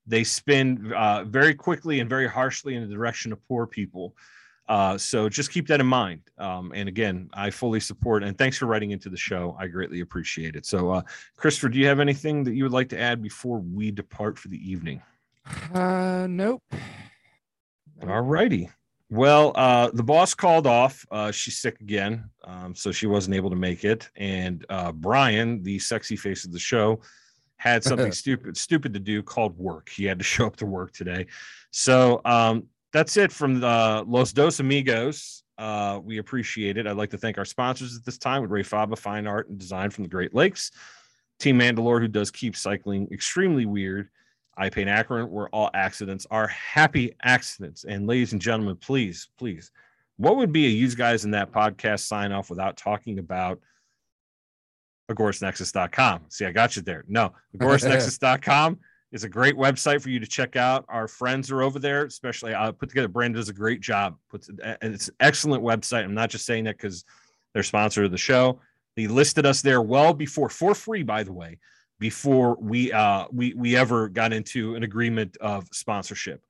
they spin uh, very quickly and very harshly in the direction of poor people. Uh, so just keep that in mind. Um, and again, I fully support and thanks for writing into the show. I greatly appreciate it. So, uh, Christopher, do you have anything that you would like to add before we depart for the evening? Uh, nope. All righty. Well, uh, the boss called off. Uh, she's sick again, um, so she wasn't able to make it. And uh, Brian, the sexy face of the show, had something stupid stupid to do called work. He had to show up to work today. So um, that's it from the Los Dos Amigos. Uh, we appreciate it. I'd like to thank our sponsors at this time with Ray Faba Fine Art and Design from the Great Lakes, Team Mandalore, who does keep cycling extremely weird. I Paint Akron, where all accidents are happy accidents. And ladies and gentlemen, please, please, what would be a use guys in that podcast sign off without talking about agorasnexus.com? See, I got you there. No, agorasnexus.com is a great website for you to check out. Our friends are over there, especially I uh, put together. Brandon does a great job. Puts and it's an excellent website. I'm not just saying that because they're sponsor of the show. They listed us there well before for free, by the way, before we uh we we ever got into an agreement of sponsorship.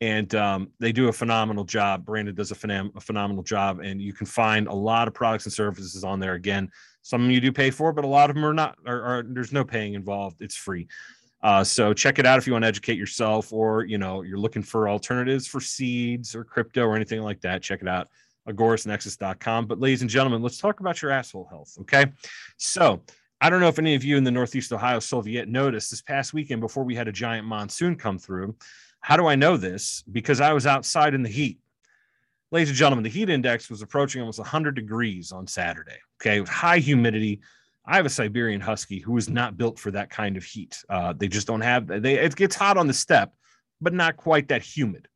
And um, they do a phenomenal job. Brandon does a, phenom- a phenomenal job, and you can find a lot of products and services on there. Again, some you do pay for, but a lot of them are not. Are, are there's no paying involved. It's free. Uh, so check it out if you want to educate yourself, or you know you're looking for alternatives for seeds or crypto or anything like that. Check it out, agorasnexus.com. But ladies and gentlemen, let's talk about your asshole health. Okay, so I don't know if any of you in the Northeast Ohio Soviet noticed this past weekend before we had a giant monsoon come through. How do I know this? Because I was outside in the heat. Ladies and gentlemen, the heat index was approaching almost 100 degrees on Saturday. Okay, with high humidity I have a Siberian Husky who is not built for that kind of heat. Uh, they just don't have. They it gets hot on the step, but not quite that humid.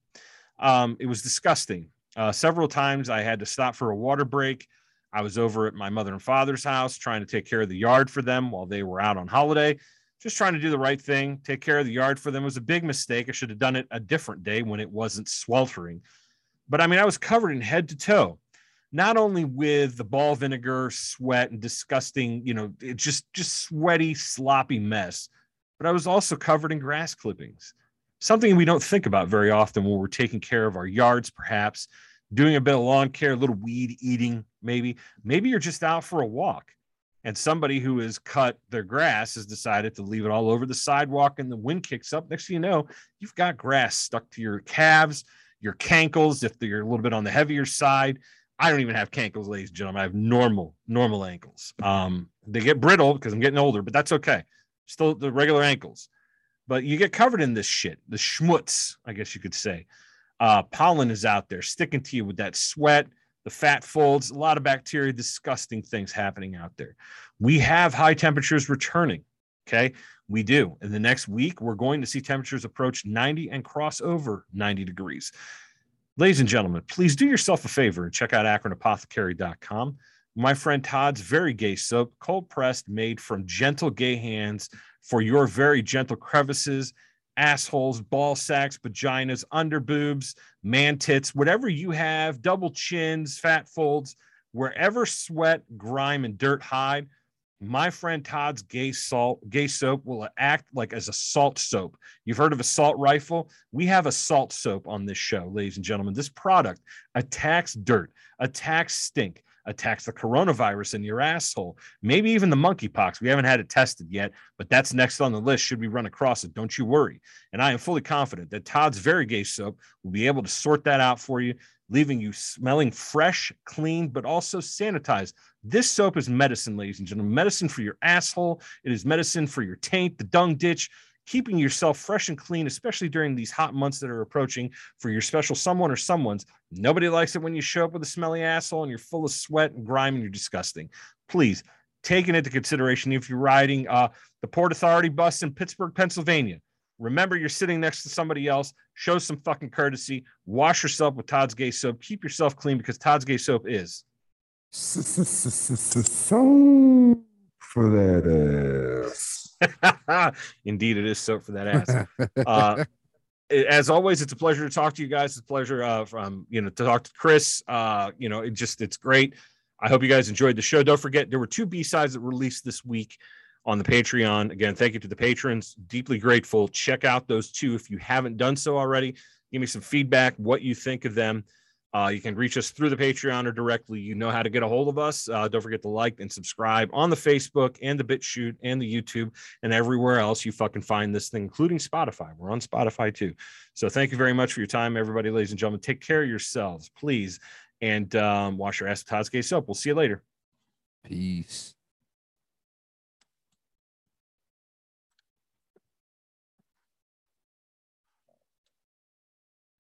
Um, it was disgusting. Uh, several times I had to stop for a water break. I was over at my mother and father's house trying to take care of the yard for them while they were out on holiday. Just trying to do the right thing, take care of the yard for them it was a big mistake. I should have done it a different day when it wasn't sweltering. But I mean, I was covered in head to toe not only with the ball vinegar, sweat, and disgusting, you know, just just sweaty, sloppy mess, but I was also covered in grass clippings. Something we don't think about very often when we're taking care of our yards, perhaps doing a bit of lawn care, a little weed eating, maybe. Maybe you're just out for a walk and somebody who has cut their grass has decided to leave it all over the sidewalk and the wind kicks up. Next thing you know, you've got grass stuck to your calves, your cankles, if they're a little bit on the heavier side. I don't even have cankles, ladies and gentlemen. I have normal, normal ankles. Um, they get brittle because I'm getting older, but that's okay. Still the regular ankles. But you get covered in this shit, the schmutz, I guess you could say. Uh, pollen is out there sticking to you with that sweat, the fat folds, a lot of bacteria, disgusting things happening out there. We have high temperatures returning. Okay. We do. In the next week, we're going to see temperatures approach 90 and cross over 90 degrees. Ladies and gentlemen, please do yourself a favor and check out akronapothecary.com. My friend Todd's very gay soap, cold pressed, made from gentle gay hands for your very gentle crevices, assholes, ball sacks, vaginas, underboobs, man tits, whatever you have, double chins, fat folds, wherever sweat, grime, and dirt hide my friend Todd's gay salt gay soap will act like as a salt soap. You've heard of a salt rifle? We have a salt soap on this show, ladies and gentlemen. This product attacks dirt, attacks stink, attacks the coronavirus in your asshole, maybe even the monkeypox. We haven't had it tested yet, but that's next on the list. Should we run across it? Don't you worry. And I am fully confident that Todd's Very Gay soap will be able to sort that out for you leaving you smelling fresh, clean, but also sanitized. This soap is medicine, ladies and gentlemen. Medicine for your asshole. It is medicine for your taint, the dung ditch, keeping yourself fresh and clean, especially during these hot months that are approaching for your special someone or someone's. Nobody likes it when you show up with a smelly asshole and you're full of sweat and grime and you're disgusting. Please take it into consideration if you're riding uh, the Port Authority bus in Pittsburgh, Pennsylvania. Remember, you're sitting next to somebody else. Show some fucking courtesy. Wash yourself with Todd's Gay Soap. Keep yourself clean because Todd's Gay Soap is. So for that ass. Indeed, it is soap for that ass. Uh, as always, it's a pleasure to talk to you guys. It's a pleasure uh, from you know to talk to Chris. Uh, you know, it just it's great. I hope you guys enjoyed the show. Don't forget there were two B sides that released this week on the Patreon. Again, thank you to the patrons. Deeply grateful. Check out those two if you haven't done so already. Give me some feedback, what you think of them. Uh, you can reach us through the Patreon or directly. You know how to get a hold of us. Uh, don't forget to like and subscribe on the Facebook and the BitChute and the YouTube and everywhere else you fucking find this thing, including Spotify. We're on Spotify too. So thank you very much for your time, everybody, ladies and gentlemen. Take care of yourselves, please, and um, wash your ass with Todd's Gay soap. We'll see you later. Peace.